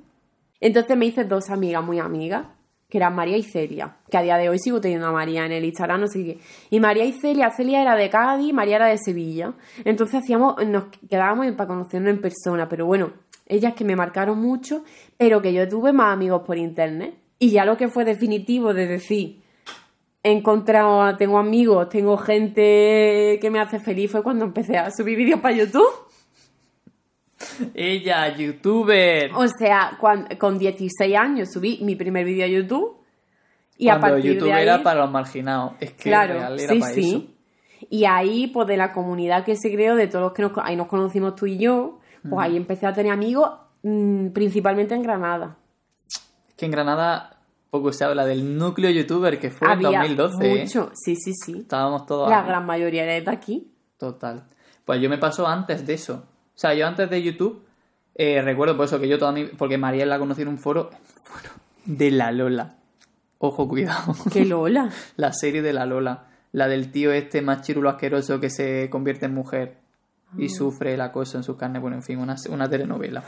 B: Entonces me hice dos amigas muy amigas, que eran María y Celia, que a día de hoy sigo teniendo a María en el Instagram, no sé qué. Y María y Celia, Celia era de Cádiz, María era de Sevilla. Entonces hacíamos, nos quedábamos para conocernos en persona, pero bueno, ellas que me marcaron mucho, pero que yo tuve más amigos por internet. Y ya lo que fue definitivo de decir, he encontrado, tengo amigos, tengo gente que me hace feliz, fue cuando empecé a subir vídeos para YouTube.
A: Ella, youtuber.
B: O sea, con 16 años subí mi primer vídeo a YouTube. Y a
A: Cuando
B: partir
A: YouTube
B: de ahí,
A: era para los marginados. Es que
B: claro,
A: real era
B: sí,
A: para eso.
B: sí. Y ahí, pues de la comunidad que se creó, de todos los que nos, ahí nos conocimos tú y yo, pues ahí empecé a tener amigos, mm, principalmente en Granada.
A: Es que en Granada poco se habla del núcleo youtuber que fue en
B: Había
A: 2012. ¿eh?
B: mucho, sí, sí, sí.
A: Estábamos todos
B: La gran mayoría era de aquí.
A: Total. Pues yo me pasó antes de eso. O sea, yo antes de YouTube, eh, recuerdo por eso que yo toda mi... Porque María la conocí en un foro, en un foro de la Lola. Ojo, cuidado.
B: ¡Qué Lola!
A: la serie de la Lola. La del tío este más chirulo asqueroso que se convierte en mujer. Y sufre el acoso en sus carnes. Bueno, en fin, una, una telenovela.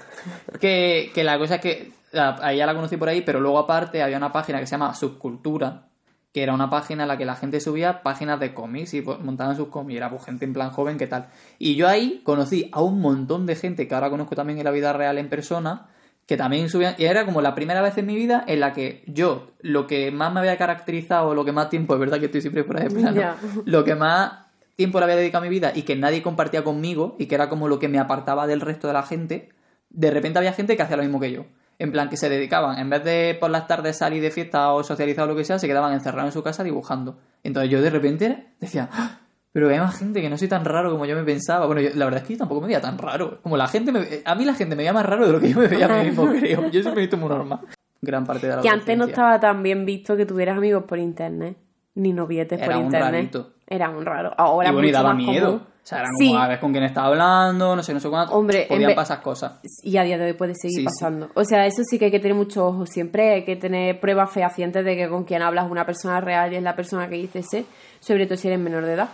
A: que, que la cosa es que a ella la conocí por ahí, pero luego aparte había una página que se llama Subcultura, que era una página en la que la gente subía páginas de cómics y pues, montaban sus cómics. Era pues, gente en plan joven, ¿qué tal? Y yo ahí conocí a un montón de gente que ahora conozco también en la vida real en persona, que también subían. Y era como la primera vez en mi vida en la que yo, lo que más me había caracterizado, lo que más tiempo, es verdad que estoy siempre fuera de plano, lo que más tiempo le había dedicado a mi vida y que nadie compartía conmigo y que era como lo que me apartaba del resto de la gente, de repente había gente que hacía lo mismo que yo. En plan, que se dedicaban, en vez de por las tardes salir de fiesta o socializar o lo que sea, se quedaban encerrados en su casa dibujando. Entonces yo de repente decía, "Ah, pero hay más gente que no soy tan raro como yo me pensaba. Bueno, yo- la verdad es que yo tampoco me veía tan raro. Como la gente me, a mí la gente me veía más raro de lo que yo me veía a mí mismo, creo. Yo siempre he visto muy normal. Gran parte de la
B: Que antes no estaba tan bien visto que tuvieras amigos por internet, ni novietes
A: Era
B: por
A: un
B: internet.
A: rarito.
B: Era un raro. Ahora
A: y bueno, y daba
B: más
A: miedo.
B: común.
A: O sea, era
B: Sí.
A: como a ver con quién estaba hablando, no sé, no sé cuánto.
B: Hombre,
A: podían pasar cosas.
B: Y a día de hoy puede seguir
A: Sí, sí.
B: pasando. O sea, eso sí que hay que tener mucho ojo. Siempre hay que tener pruebas fehacientes de que con quien hablas una persona real y es la persona que dices ser, sobre todo si eres menor de edad.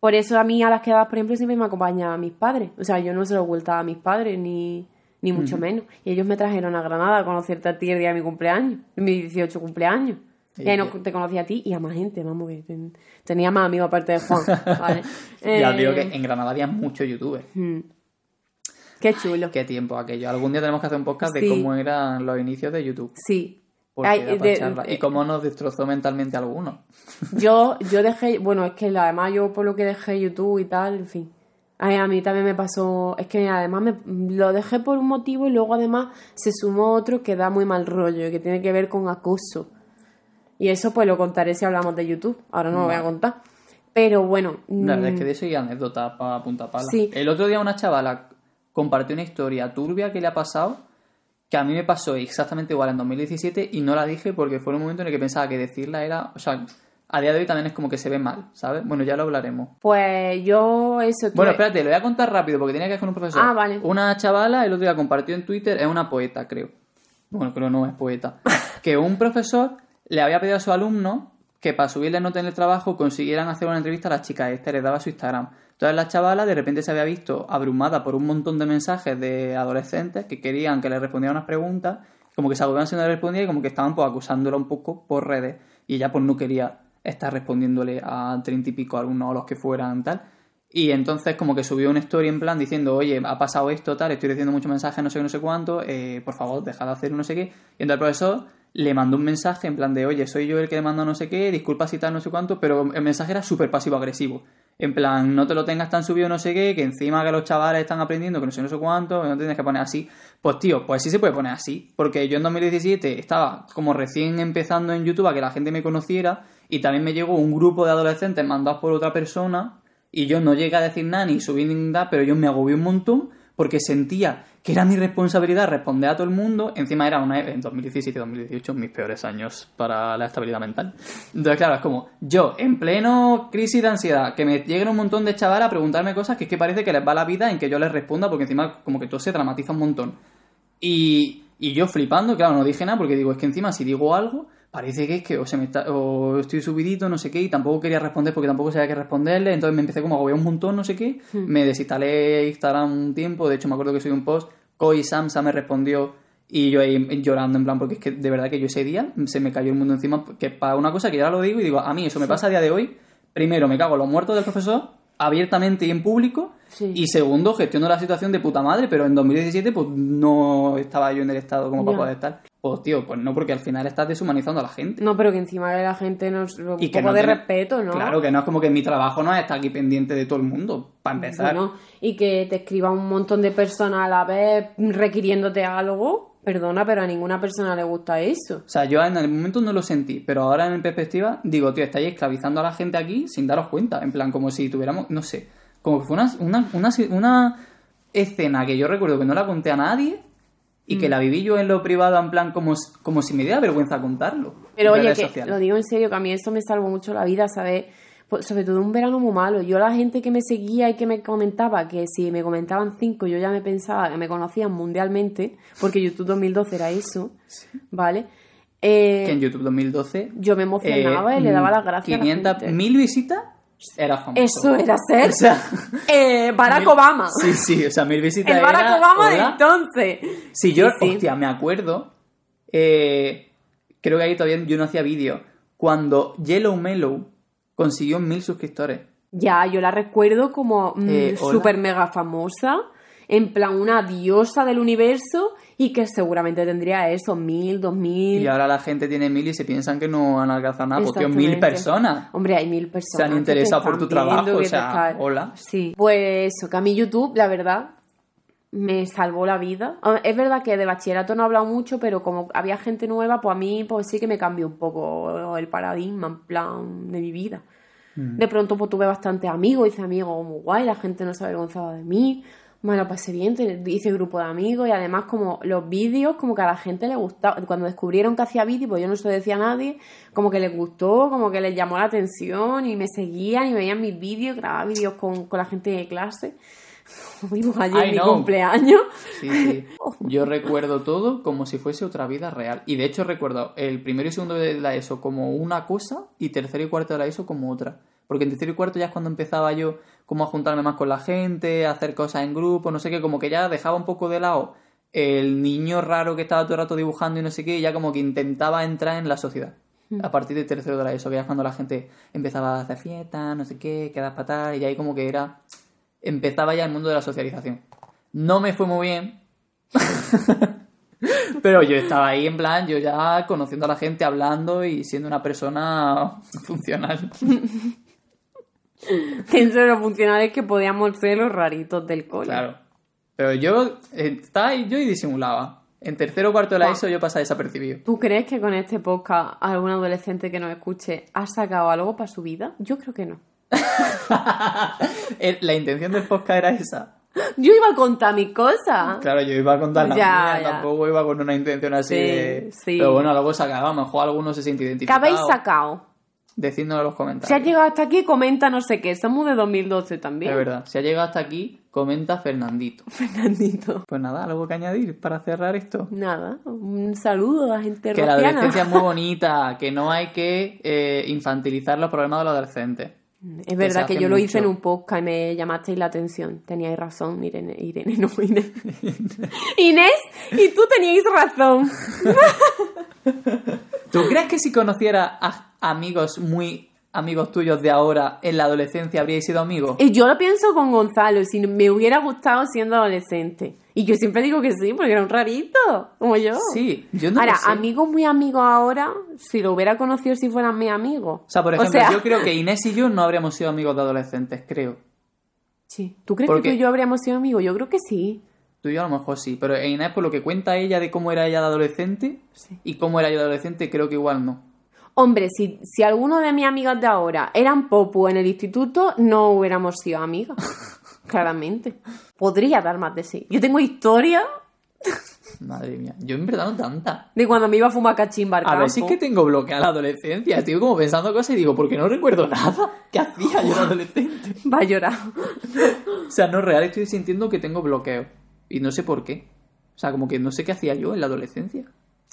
B: Por eso a mí a las quedadas, por ejemplo, siempre me acompañaban mis padres. O sea, yo no se lo ocultaba a mis padres, ni, ni mucho menos. Y ellos me trajeron a Granada a conocerte a ti el día de mi cumpleaños, mi 18 cumpleaños. Y ahí no te conocí a ti y a más gente, vamos, que tenía más amigos aparte de Juan. ¿vale?
A: Ya
B: Eh,
A: digo que en Granada había muchos youtubers.
B: mm. Qué chulo.
A: Qué tiempo aquello. Algún día tenemos que hacer un podcast de cómo eran los inicios de YouTube.
B: Sí. Ay, de-
A: y cómo nos destrozó mentalmente algunos.
B: Yo, yo dejé, bueno, es que además yo por lo que dejé YouTube y tal, en fin. Ay, a mí también me pasó, es que además me, lo dejé por un motivo y luego además se sumó otro que da muy mal rollo, que tiene que ver con acoso. Y eso pues lo contaré si hablamos de YouTube, ahora no lo voy a contar. Pero bueno,
A: La verdad es
B: mm,
A: que de eso hay anécdotas para punta pala.
B: Sí.
A: El otro día una chavala compartió una historia turbia que le ha pasado, que a mí me pasó exactamente igual en 2017 y no la dije porque fue un momento en el que pensaba que decirla era, o sea, a día de hoy también es como que se ve mal, ¿sabes? Bueno, ya lo hablaremos.
B: pues yo eso...
A: Bueno,
B: tuve-
A: espérate, lo voy a contar rápido porque tenía que ir con un profesor.
B: Ah, vale.
A: Una chavala el otro día compartió en Twitter, es una poeta, creo. Bueno, creo no es poeta. que un profesor le había pedido a su alumno que para subirle nota en el trabajo consiguieran hacer una entrevista a la chica esta, le daba su Instagram. Entonces la chavala de repente se había visto abrumada por un montón de mensajes de adolescentes que querían que le respondieran unas preguntas, como que se agobiaban si no le respondía y como que estaban pues acusándola un poco por redes. Y ella pues no quería estar respondiéndole a treinta y pico alumnos o los que fueran tal. Y entonces como que subió una story en plan diciendo, oye, ha pasado esto, tal, estoy recibiendo muchos mensajes, no sé qué, no sé cuánto, eh, por favor, deja de hacer no sé qué. Y entonces el profesor le mandó un mensaje en plan de, oye, soy yo el que le manda no sé qué, disculpa si tal, no sé cuánto, pero el mensaje era súper pasivo-agresivo. En plan, no te lo tengas tan subido, no sé qué, que encima que los chavales están aprendiendo, que no sé, no sé cuánto, no tienes que poner así. Pues tío, pues sí se puede poner así, porque yo en 2017 estaba como recién empezando en YouTube a que la gente me conociera y también me llegó un grupo de adolescentes mandados por otra persona y yo no llegué a decir nada ni subí nada, pero yo me agobié un montón porque sentía que era mi responsabilidad responder a todo el mundo. Encima era una en 2017 y 2018 mis peores años para la estabilidad mental. Entonces, claro, es como yo en pleno crisis de ansiedad, que me lleguen un montón de chavales a preguntarme cosas que es que parece que les va la vida en que yo les responda porque encima como que todo se dramatiza un montón. Y, y yo flipando, claro, no dije nada porque digo, es que encima si digo algo, parece que es que o, se me está, o estoy subidito, no sé qué, y tampoco quería responder porque tampoco sabía qué responderle, entonces me empecé como a agobiar un montón, no sé qué, me desinstalé Instagram un tiempo, de hecho me acuerdo que subí un post, Koi Samsa me respondió y yo ahí llorando en plan, porque es que de verdad que yo ese día se me cayó el mundo encima, que para una cosa que ya lo digo y digo, a mí eso me pasa a día de hoy, primero me cago en los muertos del profesor, abiertamente y en público,
B: Sí.
A: y segundo, gestiono la situación de puta madre, pero en 2017 pues no estaba yo en el estado como para poder estar. Pues tío, pues no, porque al final estás deshumanizando a la gente.
B: No, pero que encima de la gente nos... Un
A: Y que
B: poco
A: no
B: de respeto, ¿no?
A: Claro, que no es como que mi trabajo no es estar aquí pendiente de todo el mundo, para empezar.
B: Bueno, y que te escriba un montón de personas a la vez requiriéndote algo, perdona, pero a ninguna persona le gusta eso.
A: O sea, yo en el momento no lo sentí, pero ahora en perspectiva digo, tío, estáis esclavizando a la gente aquí sin daros cuenta. En plan, como si tuviéramos, no sé, como que fue una, una, una, una escena que yo recuerdo que no la conté a nadie y
B: Mm.
A: que la viví yo en lo privado en plan como, como si me diera vergüenza contarlo.
B: Pero oye, que
A: sociales.
B: lo digo en serio, que a mí esto me salvó mucho la vida, ¿sabes? Pues, sobre todo un verano muy malo. Yo la gente que me seguía y que me comentaba, que si me comentaban cinco, yo ya me pensaba que me conocían mundialmente, porque YouTube 2012 era eso, ¿vale? Eh,
A: que en YouTube 2012
B: yo me emocionaba
A: eh,
B: y le daba las gracias a la
A: 500,
B: gente.
A: mil visitas era famoso.
B: Eso era ser
A: O sea,
B: eh, Barack
A: mil-
B: Obama.
A: Sí, sí, o sea, mil visitas
B: el Barack
A: era,
B: Obama de entonces.
A: Si yo,
B: Sí, sí.
A: hostia, me acuerdo, eh, creo que ahí todavía yo no hacía vídeo, cuando Yellow Mellow consiguió mil suscriptores.
B: Ya, yo la recuerdo como mm,
A: Eh,
B: súper mega famosa, en plan una diosa del universo y que seguramente tendría eso, mil, dos mil.
A: Y ahora la gente tiene mil y se piensan que no han alcanzado nada, porque mil personas.
B: Hombre, hay mil personas.
A: Se han interesado por tu trabajo, o sea, hola.
B: Sí. Pues eso, que a mí YouTube, la verdad, me salvó la vida. Ah, Es verdad que de bachillerato no he hablado mucho, pero como había gente nueva, pues a mí pues sí que me cambió un poco el paradigma, en plan, de mi vida.
A: Mm.
B: De pronto pues tuve bastantes amigos, hice amigos muy guay, la gente no se avergonzaba de mí, me lo pasé bien, hice grupo de amigos y además como los vídeos, como que a la gente le gustaba, cuando descubrieron que hacía vídeos, pues yo no se lo decía a nadie, como que les gustó, como que les llamó la atención y me seguían y veían mis vídeos, grababa vídeos con, con la gente de clase. Vimos ayer
A: I
B: mi
A: know.
B: cumpleaños.
A: Sí, sí. Yo recuerdo todo como si fuese otra vida real. Y de hecho recuerdo el primero y segundo de la ESO como una cosa y tercero y cuarto de la ESO como otra. Porque en tercero y cuarto ya es cuando empezaba yo como a juntarme más con la gente, a hacer cosas en grupo, no sé qué, como que ya dejaba un poco de lado el niño raro que estaba todo el rato dibujando y no sé qué, y ya como que intentaba entrar en la sociedad. A partir de tercero de la ESO, que ya es cuando la gente empezaba a hacer fiestas, no sé qué, quedas para tal, y ahí como que era empezaba ya el mundo de la socialización. No me fue muy bien. Pero yo estaba ahí en plan, yo ya conociendo a la gente, hablando y siendo una persona funcional.
B: Dentro de los funcionarios que podíamos ser los raritos del cole.
A: Claro. Pero yo eh, estaba ahí yo y disimulaba. En tercero o cuarto de la
B: Buah.
A: ESO yo pasaba desapercibido.
B: ¿Tú crees que con este podcast algún adolescente que nos escuche ha sacado algo para su vida? Yo creo que no.
A: Eh, la intención del podcast era esa.
B: Yo iba a contar mis cosas.
A: Claro, yo iba a contar la
B: Ya,
A: mía,
B: ya.
A: tampoco iba con una intención así
B: Sí,
A: de...
B: sí.
A: Pero bueno, luego sacaba, a lo mejor alguno se siente
B: ¿Qué
A: identificado.
B: habéis sacado?
A: Decídnos en los
B: Si
A: comentarios.
B: has llegado hasta aquí, comenta no sé qué. Somos de 2012 también.
A: Es verdad, si ha llegado hasta aquí, comenta Fernandito.
B: Fernandito.
A: Pues nada, algo que añadir para cerrar esto.
B: Nada, un saludo a la gente
A: Que la adolescencia es muy bonita, que no hay que eh, infantilizar los problemas de los adolescentes.
B: Es verdad que yo lo hice en un podcast y me llamasteis la atención. Teníais razón, Irene. Irene, no, Inés. Inés, y tú teníais razón.
A: ¿Tú crees que si conociera a amigos muy amigos tuyos de ahora en la adolescencia habríais sido amigos?
B: Y yo lo pienso con Gonzalo, si me hubiera gustado siendo adolescente. Y yo siempre digo que sí, porque era un rarito, como yo.
A: Sí, yo no
B: Ahora,
A: lo sé.
B: amigos muy amigos ahora, si lo hubiera conocido si fueran mis amigos.
A: O sea, por ejemplo,
B: sea-
A: yo creo que Inés y yo no habríamos sido amigos de adolescentes, creo.
B: Sí. ¿Tú crees
A: Porque-
B: que tú y yo habríamos sido amigos? Yo creo que sí.
A: Tú y yo a lo mejor sí, pero Inés, por lo que cuenta ella de cómo era ella de adolescente
B: Sí.
A: y cómo era yo de adolescente, creo que igual no.
B: Hombre, si, si alguno de mis amigas de ahora eran popu en el instituto, no hubiéramos sido amigas. Claramente. Podría dar más de sí. Yo tengo historia
A: Madre mía, yo en verdad no tanta.
B: de cuando me iba a fumar cachimba al
A: A ver si es que tengo bloqueada la adolescencia. Estoy como pensando cosas y digo, ¿por qué no recuerdo nada? ¿Qué hacía yo de adolescente?
B: Va a llorar.
A: O sea, no, real, estoy sintiendo que tengo bloqueo. Y no sé por qué. O sea, como que no sé qué hacía yo en la adolescencia.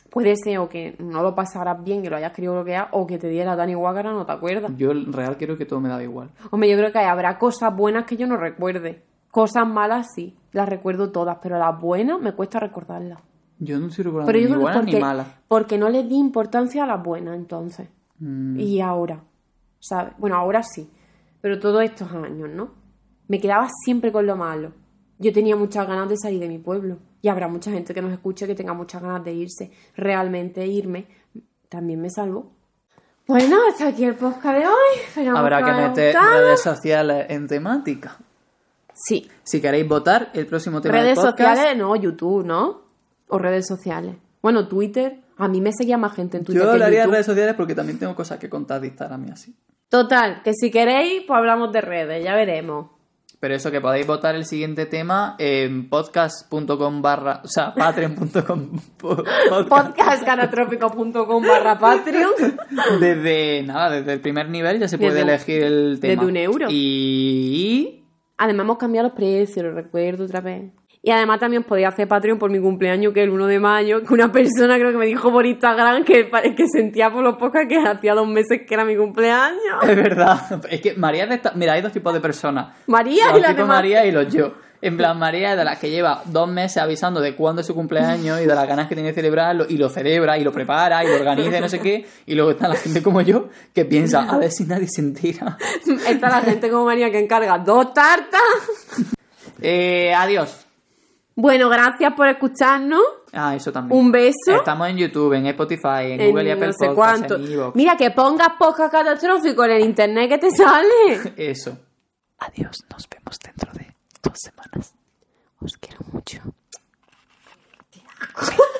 B: Puede ser o que no lo pasaras bien, que lo hayas querido bloquear, o que te diera Dani Guácara, no te acuerdas.
A: Yo en real creo que todo me daba igual.
B: Hombre, yo creo que habrá cosas buenas que yo no recuerde. Cosas malas sí, las recuerdo todas, pero las buenas me cuesta recordarlas.
A: Yo no estoy recordando
B: Pero yo
A: ni
B: que
A: buenas
B: porque,
A: ni malas.
B: porque no le di importancia a las buenas entonces.
A: Mm,
B: Y ahora, ¿sabes? Bueno, ahora sí, pero todos estos años, ¿no? Me quedaba siempre con lo malo. Yo tenía muchas ganas de salir de mi pueblo. Y habrá mucha gente que nos escuche que tenga muchas ganas de irse. Realmente irme también me salvó. Bueno, hasta aquí el podcast de hoy. Esperamos
A: Habrá que meter redes sociales en temática.
B: Sí,
A: Si queréis votar, el próximo tema
B: redes
A: del podcast...
B: sociales, no, YouTube, ¿no? O redes sociales. Bueno, Twitter. A mí me seguía más gente en Twitter.
A: Yo hablaría de redes sociales porque también tengo cosas que contar de Instagram y así.
B: Total, que si queréis, pues hablamos de redes, ya veremos.
A: Pero eso, que podéis votar el siguiente tema en podcast.com barra... O sea, patreon.com po- podcast.
B: podcastcanatrópico.com barra Patreon.
A: Desde, nada, desde el primer nivel ya se puede
B: Desde
A: elegir el tema.
B: desde un euro.
A: Y...
B: Además hemos cambiado los precios, lo recuerdo otra vez. Y además también podía hacer Patreon por mi cumpleaños, que es el 1 de mayo, que una persona creo que me dijo por Instagram que, que sentía por los pocas que hacía dos meses que era mi cumpleaños.
A: Es verdad. Es que María es de esta... Mira, hay dos tipos de personas.
B: María
A: los
B: y la.
A: María y los yo. En plan, María es de las que lleva dos meses avisando de cuándo es su cumpleaños y de las ganas que tiene de celebrarlo y lo celebra y lo prepara y lo organiza y no sé qué. Y luego está la gente como yo que piensa, a ver si nadie se entera.
B: Está la gente como María que encarga dos tartas.
A: Eh, adiós.
B: Bueno, gracias por escucharnos.
A: Ah, eso también.
B: Un beso.
A: Estamos en YouTube, en Spotify, en, Google y Apple
B: no sé cuánto.
A: En
B: Mira, que pongas podcast catastrófico en el internet que te sale.
A: Eso. Adiós, nos vemos dentro de dos semanas.
B: Os quiero mucho.